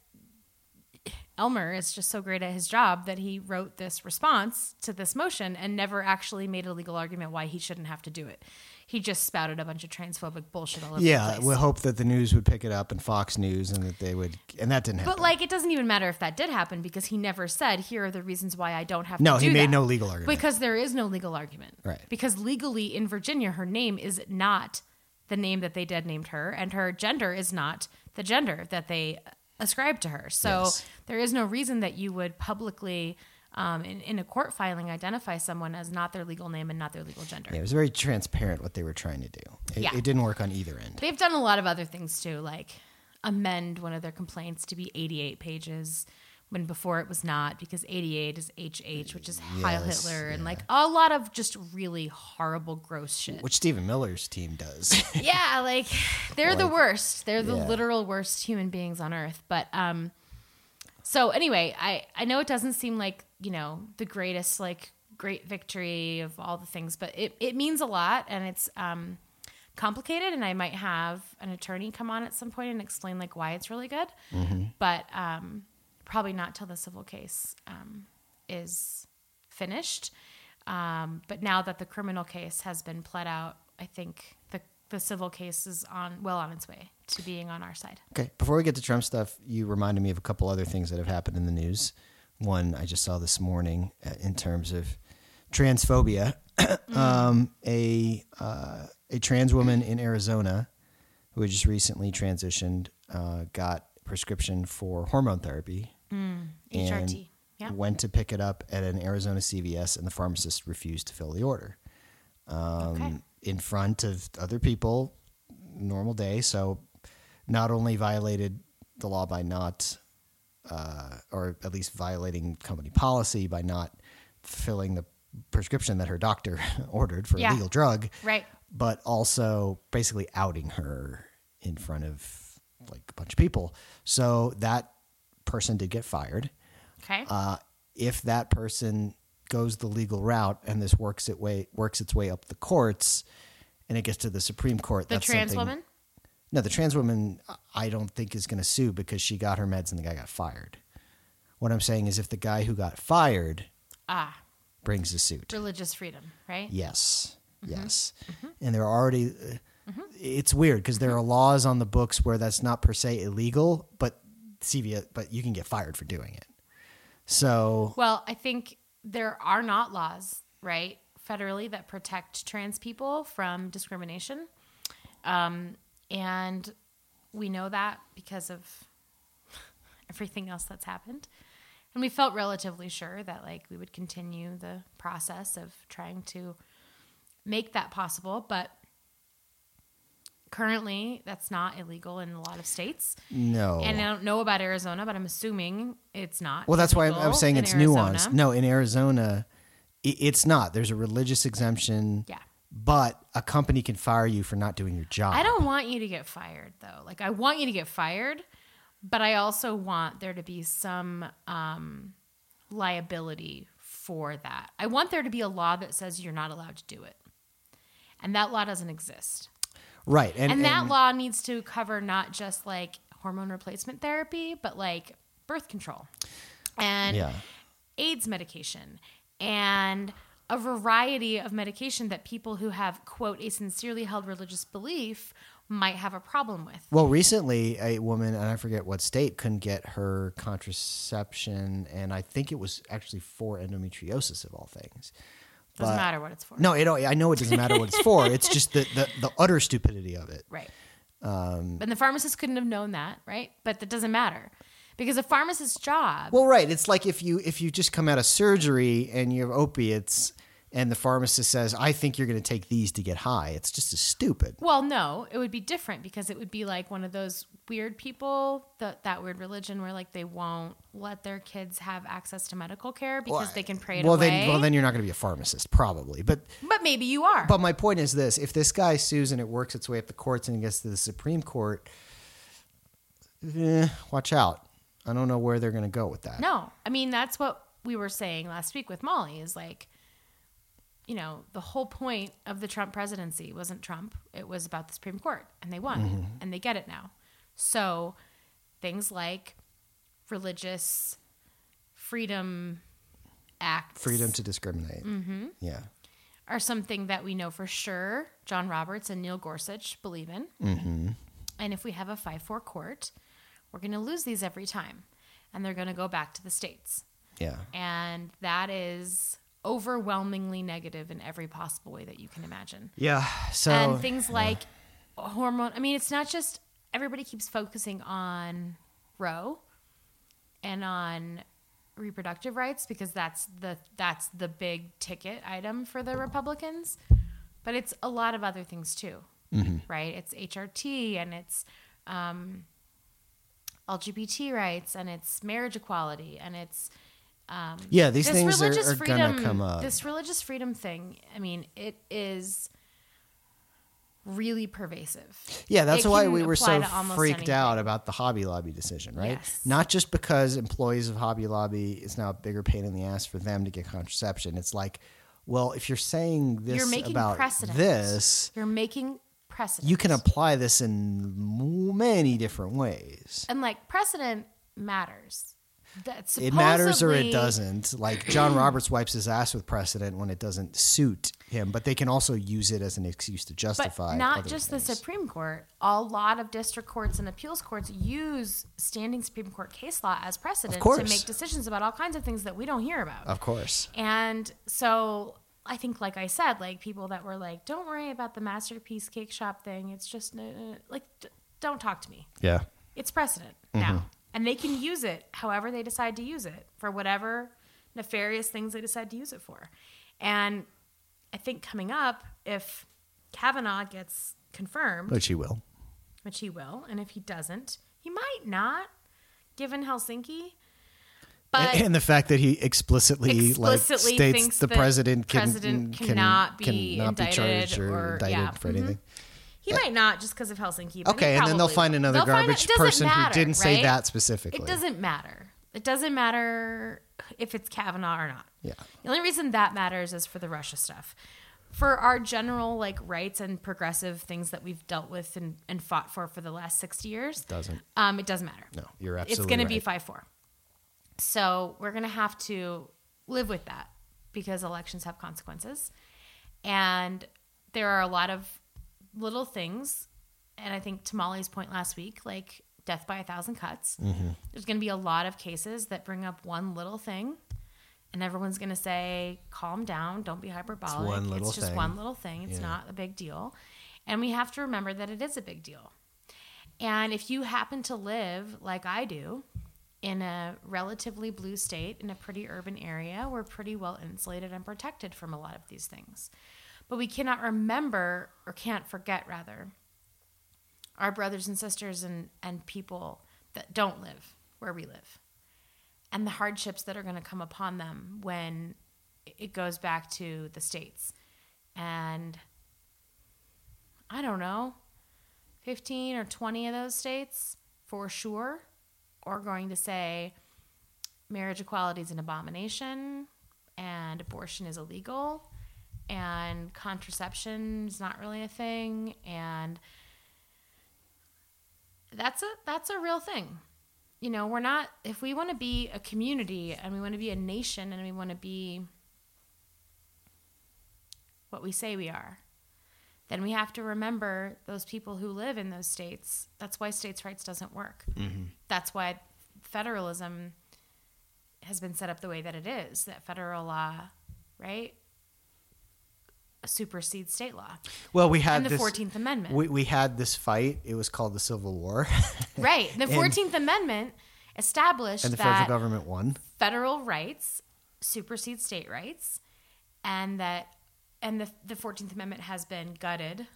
Elmer is just so great at his job that he wrote this response to this motion and never actually made a legal argument why he shouldn't have to do it. He just spouted a bunch of transphobic bullshit all over the Yeah, place. we hope that the news would pick it up and Fox News and that they would, and that didn't happen. But like, it doesn't even matter if that did happen because he never said, "Here are the reasons why I don't have No, to." he made that." no legal argument. because there is no legal argument. Right. Because legally in Virginia, her name is not the name that they dead named her, and her gender is not the gender that they ascribed to her. So Yes. there is no reason that you would publicly. Um, in, in a court filing, identify someone as not their legal name and not their legal gender. yeah, it was very transparent what they were trying to do. It, Yeah. it didn't work on either end. They've done a lot of other things too, like amend one of their complaints to be 88 pages when before it was not, because 88 is HH, which is Heil Yes, Hitler, and like a lot of just really horrible, gross shit. Which Stephen Miller's team does. yeah, like they're the worst. They're the yeah. literal worst human beings on earth. But um, so anyway, I I know it doesn't seem like you know the greatest like great victory of all the things, but it it means a lot, and it's um complicated. And I might have an attorney come on at some point and explain like why it's really good, but um, probably not till the civil case um, is finished. Um, but now that the criminal case has been pled out, I think the the civil case is on well on its way to being on our side. Okay, before we get to Trump stuff, you reminded me of a couple other things that have happened in the news. One I just saw this morning uh, in terms of transphobia. um, a uh, a trans woman in Arizona who had just recently transitioned uh, got prescription for hormone therapy. And HRT. Yeah. went to pick it up at an Arizona CVS, and the pharmacist refused to fill the order um, Okay. in front of other people. Normal day, so not only violated the law by not, uh, or at least violating company policy by not filling the prescription that her doctor ordered for Yeah. a legal drug, Right. but also basically outing her in front of like a bunch of people. So that person did get fired. Okay. Uh, if that person goes the legal route and this works it way works its way up the courts and it gets to the Supreme Court, the that's trans woman. No, the trans woman I don't think is going to sue because she got her meds and the guy got fired. What I'm saying is if the guy who got fired Ah, brings a suit. religious freedom, right? Yes. Mm-hmm. Yes. And there are already. uh, It's weird because there are laws on the books where that's not per se illegal, but CVS, but you can get fired for doing it. So Well, I think there are not laws, right, federally that protect trans people from discrimination. Um, and we know that because of everything else that's happened. And we felt relatively sure that like we would continue the process of trying to make that possible, but currently that's not illegal in a lot of states. no. And I don't know about Arizona, but I'm assuming it's not. well, that's why I'm, saying it's Arizona. nuanced. No, in Arizona, it's not. There's a religious exemption. Yeah. But a company can fire you for not doing your job. I don't want you to get fired though. Like I want you to get fired, but I also want there to be some um, liability for that. I want there to be a law that says you're not allowed to do it. And that law doesn't exist. Right. And, And, that and- law needs to cover not just like hormone replacement therapy, but like birth control and Yeah. AIDS medication and a variety of medication that people who have, quote, a sincerely held religious belief might have a problem with. Well, recently, a woman, and I forget what state, couldn't get her contraception, and I think it was actually for endometriosis of all things. Doesn't But- matter what it's for. No, it, I know it doesn't matter what it's for. It's just the, the, the utter stupidity of it. Right. Um, and the pharmacist couldn't have known that, right? But that doesn't matter. Because a pharmacist's job Well, right. It's like if you if you just come out of surgery and you have opiates, and the pharmacist says, "I think you're going to take these to get high." It's just as stupid. Well, no, it would be different because it would be like one of those weird people, that that weird religion where like they won't let their kids have access to medical care because they can pray it well, away. then, well, then you're not going to be a pharmacist, probably. But but maybe you are. But my point is this: if this guy sues and it works its way up the courts and it gets to the Supreme Court, eh, watch out. I don't know where they're going to go with that. no, I mean that's what we were saying last week with Molly is like, you know, the whole point of the Trump presidency wasn't Trump; it was about the Supreme Court, and they won, Mm-hmm. and they get it now. So things like religious freedom acts Freedom to discriminate. Mm-hmm. Yeah. are something that we know for sure John Roberts and Neil Gorsuch believe in. Mm-hmm. And if we have a 5 4 court, we're going to lose these every time. And they're going to go back to the states. Yeah. And that is overwhelmingly negative in every possible way that you can imagine. Yeah. So and things like hormone, I mean, it's not just everybody keeps focusing on Roe and on reproductive rights because that's the that's the big ticket item for the Republicans, but it's a lot of other things too, right? It's HRT and it's um, LGBT rights and it's marriage equality and it's um, yeah, these things are, are freedom, going to come up. This religious freedom thing, I mean, it is really pervasive. yeah, that's it why we were so freaked anything. out about the Hobby Lobby decision, right? Yes. Not just because employees of Hobby Lobby is now a bigger pain in the ass for them to get contraception. It's like, well, if you're saying this You're making about precedent. this, You're making precedent. you can apply this in many different ways. and like precedent matters. That It matters or it doesn't. Like John Roberts wipes his ass with precedent when it doesn't suit him, but they can also use it as an excuse to justify. But not just things. the Supreme Court. A lot of district courts and appeals courts use standing Supreme Court case law as precedent to make decisions about all kinds of things that we don't hear about. Of course. And so I think, like I said, like people that were like, "Don't worry about the masterpiece cake shop thing. It's just uh, like, d- don't talk to me. Yeah. It's precedent Mm-hmm. now. And they can use it however they decide to use it for whatever nefarious things they decide to use it for. And I think coming up, if Kavanaugh gets confirmed, Which he will. which he will, and if he doesn't, he might not, given Helsinki. But and, and the fact that he explicitly, explicitly like states the president can president can- cannot be cannot indicted charged or, or- indicted yeah, for mhm. anything. he might not just because of Helsinki. Okay, and then they'll find another They'll garbage it doesn't person matter, who didn't say that specifically. It doesn't matter. It doesn't matter if it's Kavanaugh or not. Yeah. The only reason that matters is for the Russia stuff. For our general like rights and progressive things that we've dealt with and, and fought for for the last 60 years, Doesn't. um, it doesn't matter. No, you're absolutely. It's going to be 5 4. So we're going to have to live with that because elections have consequences. And there are a lot of little things. And I think to Molly's point last week, like death by a thousand cuts, Mm-hmm. there's going to be a lot of cases that bring up one little thing. And everyone's going to say, calm down, don't be hyperbolic. one little just thing." one little thing. It's Yeah. not a big deal. And we have to remember that it is a big deal. And if you happen to live like I do in a relatively blue state in a pretty urban area, we're pretty well insulated and protected from a lot of these things. But we cannot remember or can't forget rather our brothers and sisters and, and people that don't live where we live and the hardships that are going to come upon them when it goes back to the states. And I don't know, 15 or 20 of those states for sure are going to say marriage equality is an abomination and abortion is illegal and contraception is not really a thing and that's a that's a real thing. You know we're not if we want to be a community and we want to be a nation and we want to be what we say we are then we have to remember those people who live in those states. That's why states rights doesn't work mm-hmm. That's why federalism has been set up the way that it is that federal law right supersedes state law Well, we had and the this, 14th amendment We, we had this fight. It was called the Civil War, right the 14th amendment established and the federal government won. federal rights supersede state rights and that and the, the 14th amendment has been gutted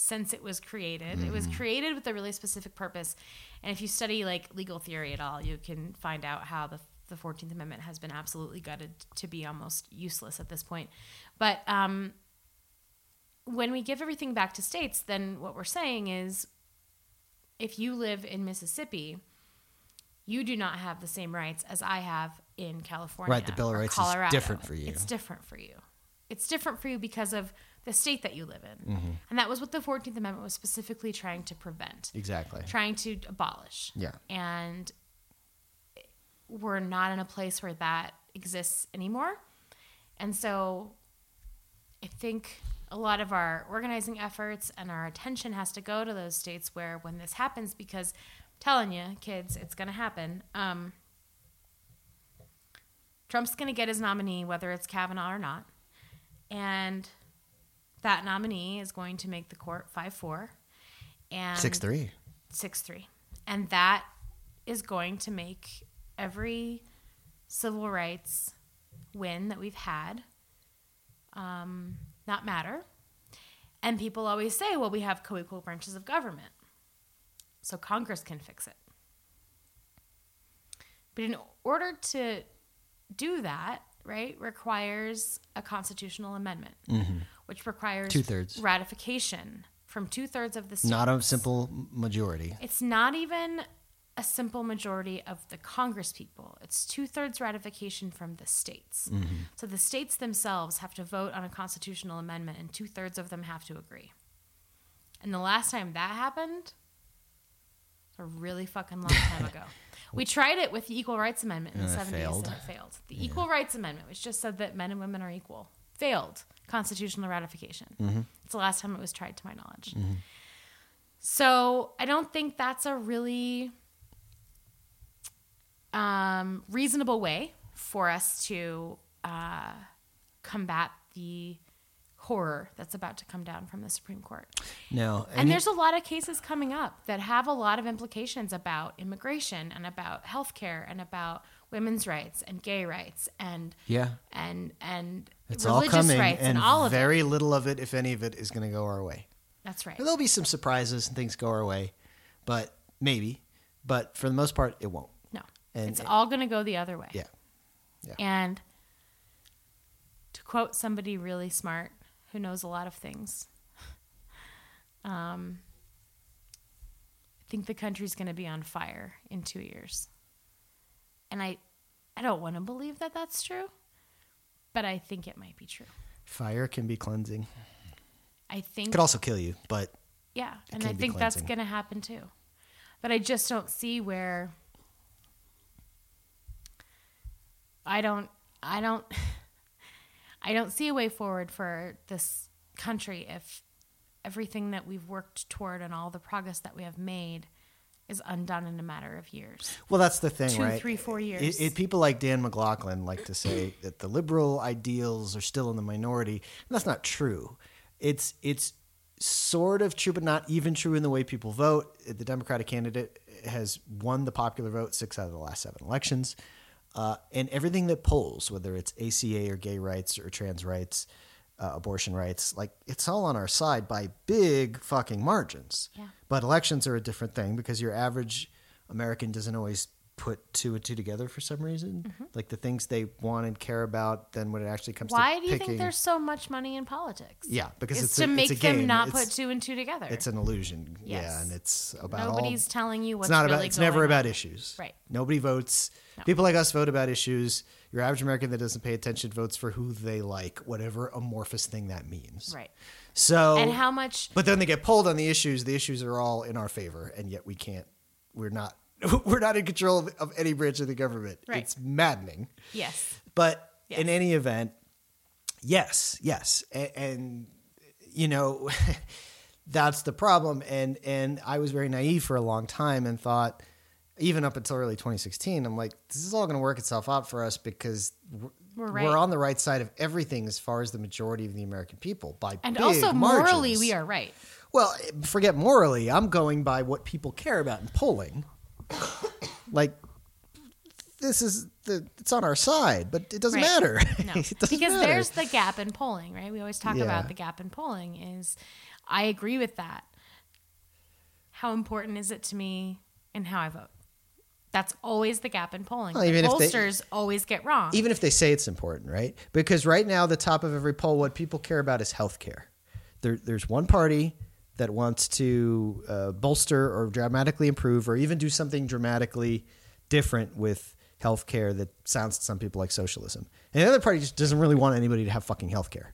since it was created it was created with a really specific purpose and if you study like legal theory at all you can find out how the, the 14th amendment has been absolutely gutted to be almost useless at this point but um, when we give everything back to states then what we're saying is if you live in mississippi you do not have the same rights as I have in California. Right, the Bill of Rights is Colorado. different for you. It's different for you. It's different for you because of the state that you live in. Mm-hmm. And that was what the 14th Amendment was specifically trying to prevent, Exactly. trying to abolish. Yeah. And we're not in a place where that exists anymore. And so I think a lot of our organizing efforts and our attention has to go to those states where when this happens because I'm telling you kids it's going to happen um, trump's going to get his nominee whether it's kavanaugh or not and that nominee is going to make the court 5-4 and Six three. 6-3 and that is going to make every civil rights win that we've had um, not matter. And people always say well we have co-equal branches of government so congress can fix it. But in order to do that right requires a constitutional amendment which requires. Two-thirds. ratification from two-thirds of the states Not a simple majority. it's not even a simple majority of the Congress people. It's two thirds ratification from the states. Mm-hmm. So the states themselves have to vote on a constitutional amendment, and two thirds of them have to agree. And the last time that happened, a really fucking long time ago. We tried it with the Equal Rights Amendment in the And it 70s failed. and it failed. The Equal Rights Amendment, which just said that men and women are equal, failed constitutional ratification. Mm-hmm. It's the last time it was tried to my knowledge. So I don't think that's a really um, reasonable way for us to uh, combat the horror that's about to come down from the Supreme Court. No, And, he- there's a lot of cases coming up that have a lot of implications about immigration and about healthcare and about women's rights and gay rights and yeah, and and it's all coming, rights and, and, all of it. very little of it, if any of it, is going to go our way. That's right. There'll be some surprises and things go our way, but maybe. But for the most part, it won't. No, And it's it- all going to go the other way. Yeah. Yeah. And to quote somebody really smart who knows a lot of things, um, I think the country's going to be on fire in two years. And I, I don't want to believe that that's true, but I think it might be true. Fire can be cleansing. I think It could also kill you, but Yeah, and I think that's going to happen too. But I just don't see where I don't I don't I don't see a way forward for this country if everything that we've worked toward and all the progress that we have made is undone in a matter of years. Well, that's the thing, Two, right? three, four It- years. It, people like Dan McLaughlin like to say that the liberal ideals are still in the minority, and that's not true. It's it's sort of true, but not even true in the way people vote. The Democratic candidate has won the popular vote six out of the last seven elections, uh, and everything that polls, whether it's ACA or gay rights or trans rights, uh, abortion rights, like it's all on our side by big fucking margins. Yeah. But elections are a different thing because your average American doesn't always put two and two together for some reason. Mm-hmm. Like the things they want and care about, then when it actually comes Why to Why do you picking, think there's so much money in politics? Yeah, because it's, it's to a- it's make a them not It's- put two and two together. it's an illusion. Yeah, and it's about all- Nobody's telling you what's it's not really about. It's never going about issues. Right. Nobody votes. No. People like us vote about issues. Your average American that doesn't pay attention votes for who they like, whatever amorphous thing that means. Right. So And how much But then they get pulled on the issues. The issues are all in our favor, and yet we can't. We're not. We're not in control of, of any branch of the government. Right. It's maddening. Yes. But Yes. in any event, yes, yes, and, and you know that's the problem. And and I was very naive for a long time and thought, even up until early 2016, I'm like, this is all going to work itself out for us because we're, We're right. we're on the right side of everything as far as the majority of the American people by And also morally margins. we are right. Well, forget morally. I'm going by what people care about in polling. Like this is the it's on our side, but it doesn't Right. matter. No. doesn't because matter. there's the gap in polling, right? We always talk Yeah. about the gap in polling is I agree with that. How important is it to me in how I vote? That's always the gap in polling. Well, the even if they- pollsters always get wrong. even if they say it's important, right? Because right now, the top of every poll, what people care about is health care. There, there's one party that wants to uh, bolster or dramatically improve or even do something dramatically different with healthcare that sounds to some people like socialism. And the other party just doesn't really want anybody to have fucking healthcare.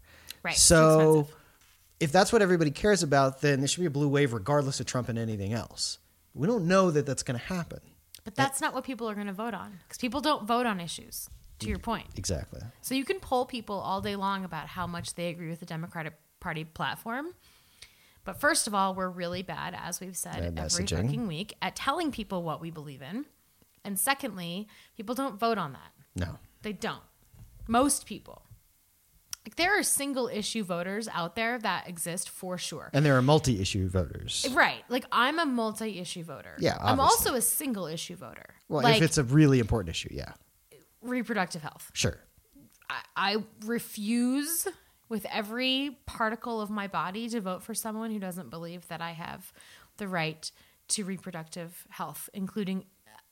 Right, So if that's what everybody cares about, then there should be a blue wave regardless of Trump and anything else. We don't know that that's going to happen. but that's not what people are going to vote on because people don't vote on issues. To your point, Exactly. so you can poll people all day long about how much they agree with the Democratic Party platform. But first of all, we're really bad, as we've said Bad every messaging. fucking week, at telling people what we believe in. And secondly, people don't vote on that. No. They don't. Most people. Like there are single issue voters out there that exist for sure. And there are multi issue voters. Right. Like I'm a multi-issue voter. Yeah, I'm obviously. also a single issue voter. Well, like if it's a really important issue, yeah. reproductive health. Sure. I, I refuse with every particle of my body to vote for someone who doesn't believe that I have the right to reproductive health, including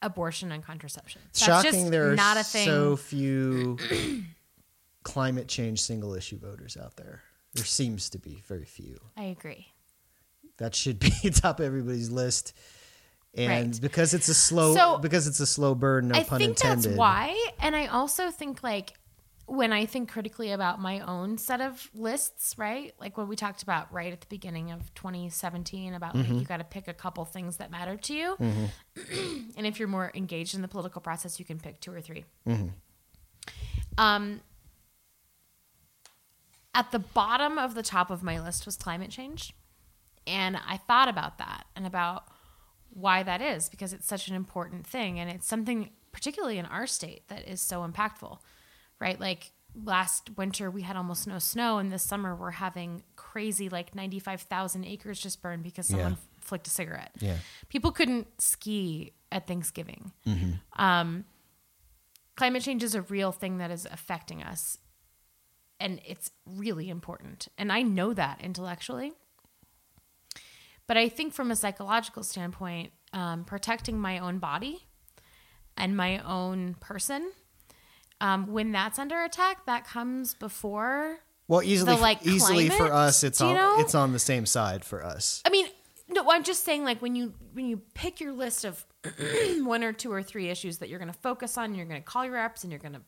abortion and contraception. It's That's shocking just there are not a thing. so few climate change single issue voters out there. There seems to be very few. I agree. That should be top of everybody's list. And Right. because it's a slow So, because it's a slow burn, no I pun think that's why. And I also think like when I think critically about my own set of lists, right? Like what we talked about right at the beginning of 2017 about Mm-hmm. like you got to pick a couple things that matter to you. and if you're more engaged in the political process, you can pick two or 3 Mm-hmm. Um, at the bottom of the top of my list was climate change. And I thought about that and about why that is because it's such an important thing and it's something particularly in our state that is so impactful right like last winter we had almost no snow, and this summer we're having crazy like ninety five thousand acres just burned because someone Yeah. flicked a cigarette. Yeah. people couldn't ski at Thanksgiving. Mm-hmm. Um, climate change is a real thing that is affecting us, and it's really important. And I know that intellectually. But I think from a psychological standpoint, um, protecting my own body and my own person, um, when that's under attack, that comes before. Well, easily, the, like, easily for us, it's you on know? it's on the same side for us. I mean, no, I'm just saying, like when you when you pick your list of one or two or three issues that you're going to focus on, you're going to call your reps and you're going to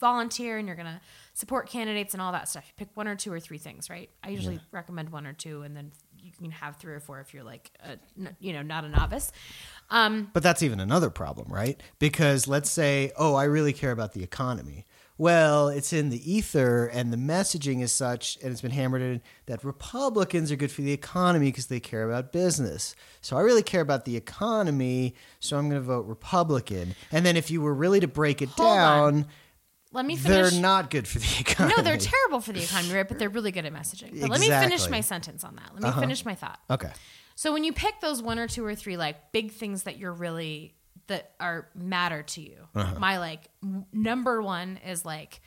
volunteer and you're going to support candidates and all that stuff. You pick one or two or three things, right? I usually recommend one or two, and then you can have three or four if you're like, a, you know, not a novice. Um, But that's even another problem, right? Because let's say, oh, I really care about the economy. Well, it's in the ether, and the messaging is such, and it's been hammered in that Republicans are good for the economy because they care about business. So I really care about the economy, so I'm going to vote Republican. And then if you were really to break it Hold on. Let me they're finish. not good for the economy. no, they're terrible for the economy, right? But they're really good at messaging. But let me finish my sentence on that. Let me finish my thought. Okay. So when you pick those one or two or three like big things that you're really that are matter to you, Uh-huh. my like m- number one is like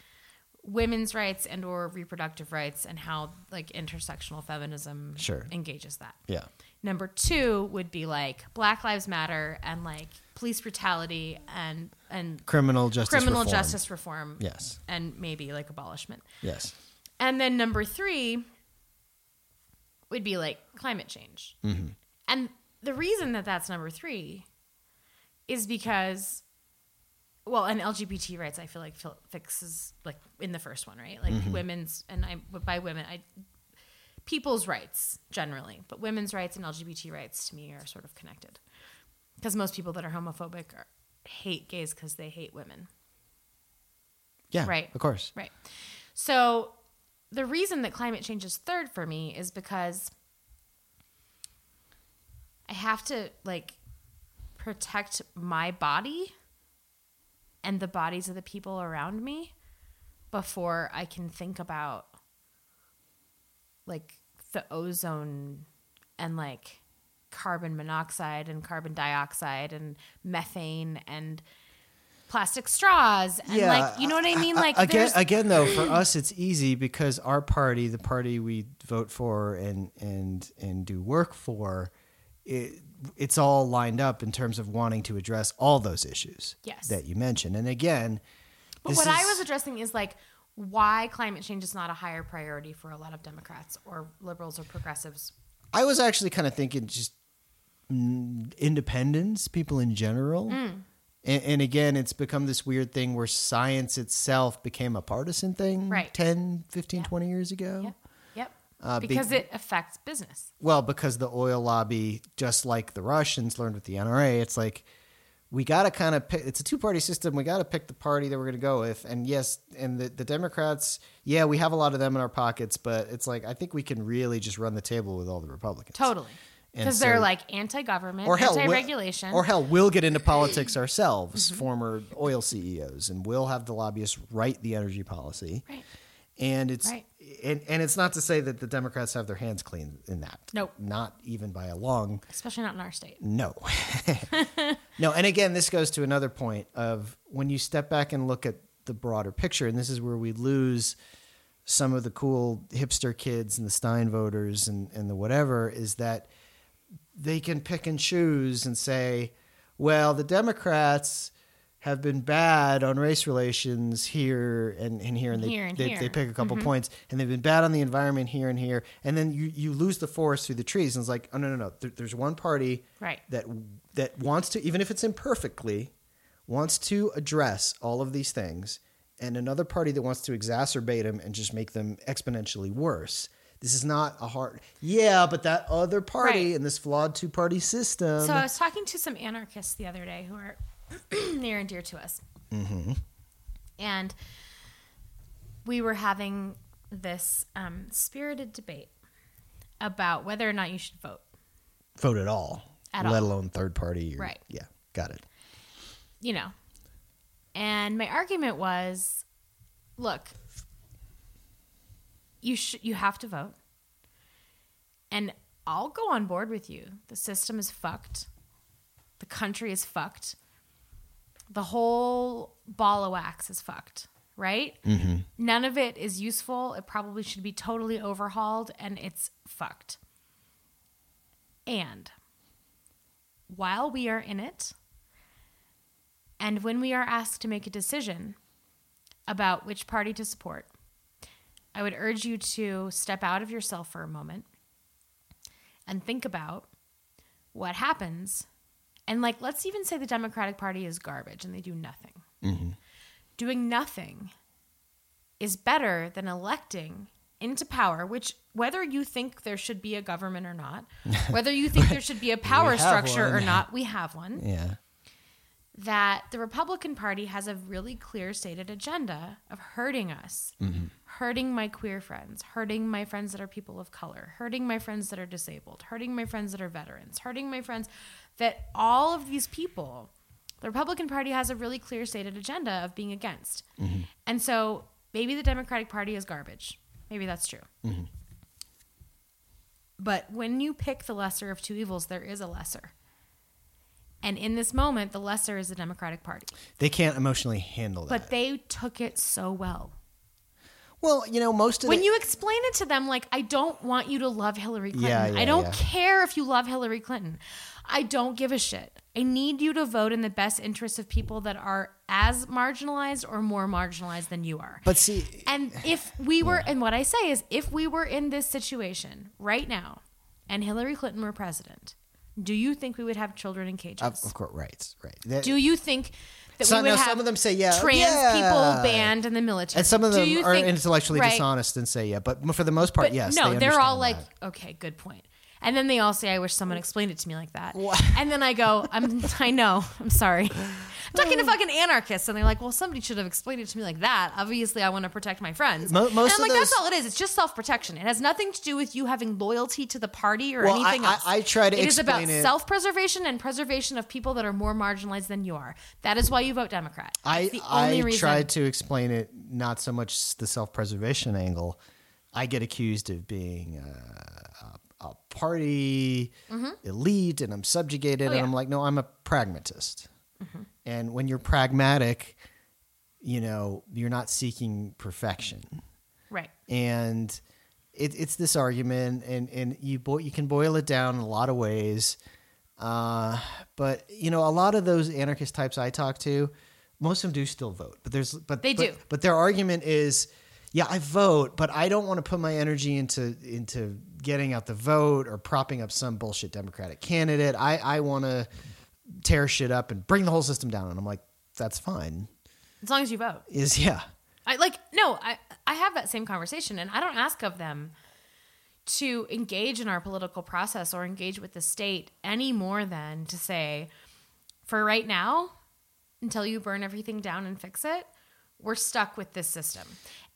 women's rights and or reproductive rights and how like intersectional feminism Sure. engages that. Yeah. Number two would be like Black Lives Matter and like police brutality and and Criminal justice criminal reform. justice reform. Yes. And maybe like abolishment. Yes. And then number three would be like climate change. Mm-hmm. And the reason that that's number three is because, well, and LGBT rights, I feel like fixes like in the first one, right? Like Mm-hmm. women's, and I by women, I people's rights generally, but women's rights and LGBT rights to me are sort of connected because most people that are homophobic are, hate gays because they hate women. Yeah. Right. Of course. Right. So the reason that climate change is third for me is because I have to like protect my body and the bodies of the people around me before I can think about like the ozone and like carbon monoxide and carbon dioxide and methane and plastic straws and like you know what I mean? Like again, again though, for us it's easy because our party, the party we vote for and and and do work for, it, it's all lined up in terms of wanting to address all those issues Yes. that you mentioned. And again, But what I was addressing is like why climate change is not a higher priority for a lot of Democrats or liberals or progressives. I was actually kind of thinking just independence, people in general. Mm. And, and again, it's become this weird thing where science itself became a partisan thing Right. 10, 15, 20 years ago. Yep. Yep. Uh, be- because it affects business. Well, because the oil lobby, just like the Russians learned with the NRA, it's like we got to kind of pick. It's a two party system. We got to pick the party that we're going to go with. And yes, and the, the Democrats, yeah, we have a lot of them in our pockets, but it's like I think we can really just run the table with all the Republicans. Totally. Because they're like anti-government, Or hell, we'll- anti-regulation. Or hell, we'll get into politics ourselves, Mm-hmm. former oil CEOs, and we'll have the lobbyists write the energy policy. Right. And it's Right. And, and it's not to say that the Democrats have their hands clean in that. Nope. Not even by a long Especially not in our state. no. no, and again, this goes to another point of when you step back and look at the broader picture, and this is where we lose some of the cool hipster kids and the Stein voters and, and the whatever, is that they can pick and choose and say, well, the Democrats have been bad on race relations here and, and here and they, Here and they, here. they pick a couple mm-hmm. points and they've been bad on the environment here and here and then you, you lose the forest through the trees and it's like oh no no no there, there's one party Right. that that wants to even if it's imperfectly wants to address all of these things and another party that wants to exacerbate them and just make them exponentially worse this is not a hard yeah but that other party Right. in this flawed two party system So I was talking to some anarchists the other day who are near and dear to us. Mm-hmm. And we were having this um, spirited debate about whether or not you should vote. vote at all At let all. alone third party or, Right. yeah got it you know. And my argument was look, you sh- you have to vote, and I'll go on board with you. The system is fucked. The country is fucked. The whole ball of wax is fucked. Right? Mm-hmm. None of it is useful. It probably should be totally overhauled, and it's fucked. And while we are in it, and when we are asked to make a decision about which party to support, I would urge you to step out of yourself for a moment and think about what happens. And, like, let's even say the Democratic Party is garbage and they do nothing. Doing nothing is better than electing into power, which, whether you think there should be a government or not, whether you think there should be a power structure or not, we have one Yeah. that the Republican Party has a really clear stated agenda of hurting us, hurting my queer friends, hurting my friends that are people of color, hurting my friends that are disabled, hurting my friends that are veterans, hurting my friends that all of these people, the Republican Party has a really clear stated agenda of being against. Mm-hmm. And so maybe the Democratic Party is garbage. Maybe that's true. Mm-hmm. But when you pick the lesser of two evils, there is a lesser. And in this moment, the lesser is the Democratic Party. They can't emotionally handle that. But they took it so well. well, you know, most of When the, you explain it to them, like, I don't want you to love Hillary Clinton. Yeah, yeah, I don't yeah. care if you love Hillary Clinton. I don't give a shit. I need you to vote in the best interest of people that are as marginalized or more marginalized than you are. But see, And if we were, and what I say is, if we were in this situation right now and Hillary Clinton were president, do you think we would have children in cages? of, of course, right, right. That- Do you think that Some- we would have some of them say yeah, trans yeah. people banned in the military? and some of them are think- intellectually right, dishonest and say yeah, but for the most part, But yes. no, they are all understand like, okay, good point. And then they all say, "I wish someone explained it to me like that." And then I go, "I'm, I know, I'm sorry." I'm talking to fucking anarchists, and they're like, "Well, somebody should have explained it to me like that." Obviously, I want to protect my friends. Mo- most and I'm of like, that's all it is. It's just self protection. It has nothing to do with you having loyalty to the party or Well, anything I- else. I try to explain it. It is about it- self preservation and preservation of people that are more marginalized than you are. That is why you vote Democrat. I That's the only I reason. tried to explain it not so much the self preservation angle. I get accused of being uh, a, party elite and I'm subjugated, Mm-hmm. Oh, and yeah. I'm like, no, I'm a pragmatist. And when you're pragmatic, you know, you're not seeking perfection. right. and it, it's this argument, and and you bo- you can boil it down in a lot of ways. Uh, but you know, a lot of those anarchist types I talk to, most of them do still vote. But there's but They but- do. But their argument is, yeah, I vote, but I don't want to put my energy into into getting out the vote or propping up some bullshit Democratic candidate. I I want to tear shit up and bring the whole system down. And I'm like, that's fine. As long as you vote. Is yeah. I like no, I I have that same conversation and I don't ask of them to engage in our political process or engage with the state any more than to say for right now until you burn everything down and fix it, we're stuck with this system.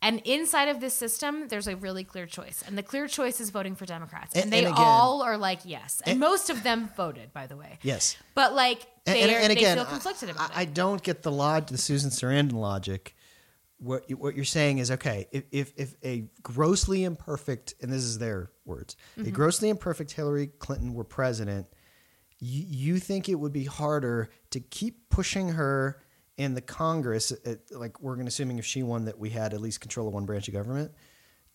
And inside of this system, there's a really clear choice. And the clear choice is voting for Democrats. And, And- they and again- all are like, yes. And, most of them voted, by the way. Yes. But like, And- and, are, they again, feel conflicted I, about I, I don't get the log, the Susan Sarandon logic. What you- what you're saying is okay. If if, if a grossly imperfect, and this is their words, Mm-hmm. a grossly imperfect Hillary Clinton were president, you, you think it would be harder to keep pushing her in the Congress, uh, like we're going assuming if she won that we had at least control of one branch of government,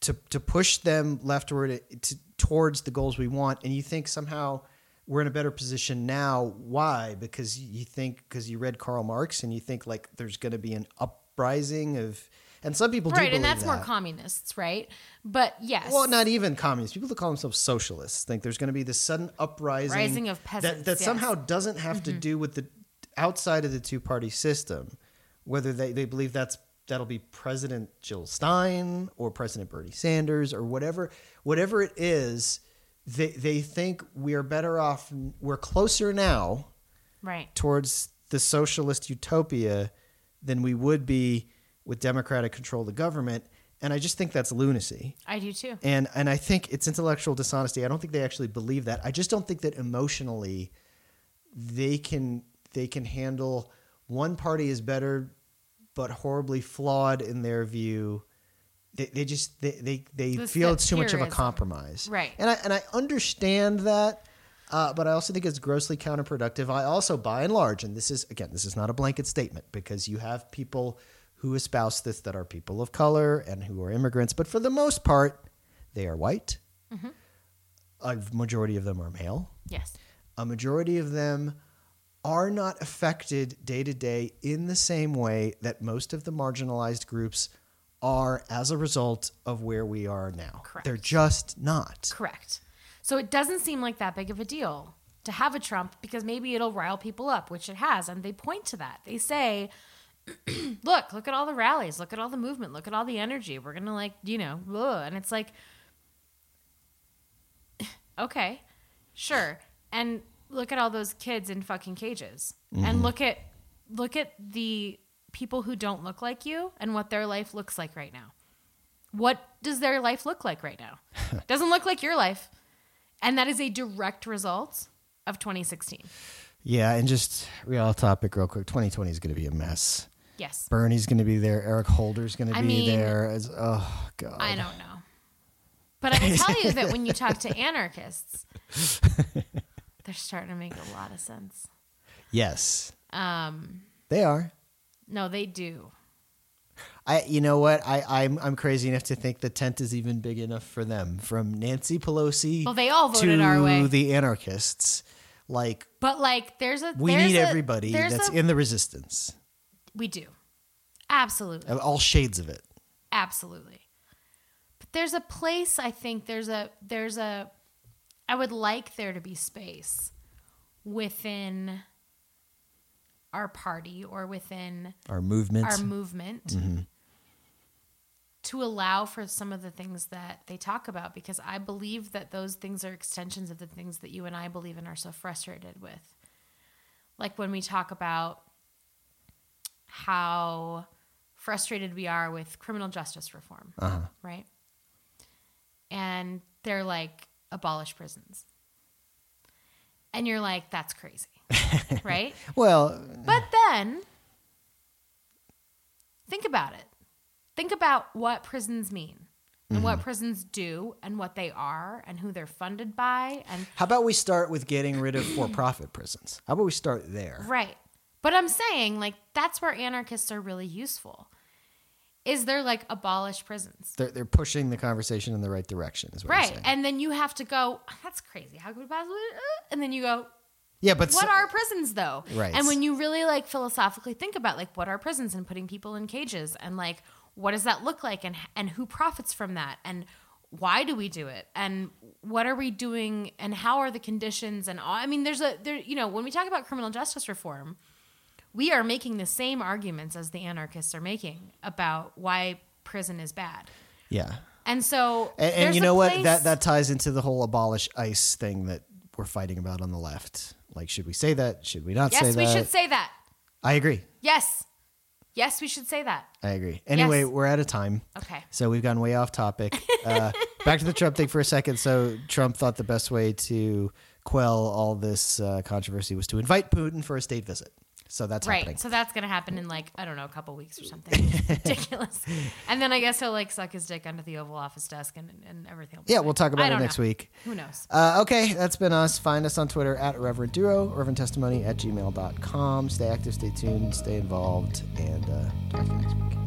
to to push them leftward to, towards the goals we want, and you think somehow we're in a better position now. Why? Because you think because you read Karl Marx and you think like there's going to be an uprising of, and some people do Right, and that's more communists, right? But yes. Well, not even communists. People that call themselves socialists think there's going to be this sudden uprising Rising of that, peasants, that yes. somehow doesn't have to do with the outside of the two party system. Whether they, they believe that's that'll be President Jill Stein or President Bernie Sanders or whatever whatever it is, they they think we are better off. We're closer now Right. towards the socialist utopia than we would be with democratic control of the government. And I just think that's lunacy I do too. and and I think it's intellectual dishonesty. I don't think they actually believe that. I just don't think that emotionally they can they can handle one party is better but horribly flawed in their view. They, they just they they, they feel it's too much of a compromise, Right. And I and I understand that, uh, but I also think it's grossly counterproductive. I also, by and large, and this is again, this is not a blanket statement because you have people who espouse this that are people of color and who are immigrants, but for the most part, they are white. Mm-hmm. A majority of them are male Yes. a majority of them are not affected day to day in the same way that most of the marginalized groups are as a result of where we are now. Correct. They're just not. Correct. So it doesn't seem like that big of a deal to have a Trump because maybe it'll rile people up, which it has. And they point to that. They say, look, look at all the rallies, look at all the movement, look at all the energy. We're going to, like, you know, ugh. and it's like, okay, sure. And look at all those kids in fucking cages. And mm-hmm. look at look at the people who don't look like you and what their life looks like right now. What does their life look like right now? Doesn't look like your life. And that is a direct result of 2016. Yeah, and just real topic real quick. 2020 is going to be a mess. Yes. Bernie's going to be there. Eric Holder's going to be mean, there. As, oh God. I don't know. But I can tell you that when you talk to anarchists, they're starting to make a lot of sense. Yes, Um, they are. no, they do. I, you know what? I, I'm, I'm crazy enough to think the tent is even big enough for them. From Nancy Pelosi, Well, they all voted to our way. the anarchists. Like But like, there's a we there's need a- everybody that's a- in the resistance, we do, absolutely. all shades of it. absolutely but there's a place i think there's a there's a i would like there to be space within our party or within Our movement. our movement to allow for some of the things that they talk about because i believe that those things are extensions of the things that you and i believe in are so frustrated with like when we talk about how frustrated we are with criminal justice reform uh-huh. right and they're like abolish prisons and you're like that's crazy right Well, but then think about it. Think about what prisons mean and what mm-hmm. prisons do and what they are and who they're funded by and how about we start with getting rid of for-profit prisons? How about we start there? right. But I'm saying like that's where anarchists are really useful. Is they're like abolish prisons. They're, they're pushing the conversation in the right direction. Is what Right. And then you have to go, that's crazy. How could we possibly uh," and then you go, yeah, but what so- are prisons though Right. and when you really like philosophically think about like what are prisons and putting people in cages and like what does that look like and and who profits from that and why do we do it and what are we doing and how are the conditions and all i mean there's a there you know when we talk about criminal justice reform we are making the same arguments as the anarchists are making about why prison is bad yeah. and so And, and you know what? That that ties into the whole abolish ICE thing that we're fighting about on the left. Like, should we say that? Should we not say that? yes we should say that I agree. yes yes we should say that I agree. Anyway, Yes. we're out of time. okay So we've gone way off topic. Uh, back to the Trump thing for a second. So Trump thought the best way to quell all this uh, controversy was to invite Putin for a state visit. So that's right. happening. So that's gonna happen in like I don't know, a couple weeks or something. Ridiculous. And then I guess he'll like suck his dick under the Oval Office desk and, and everything. Yeah, fine. we'll talk I about it next know. week. Who knows? Uh, okay, that's been us. Find us on Twitter at Reverend Duro, Reverend Testimony at gmail.com. Stay active, stay tuned, stay involved, and uh, talk to you next week.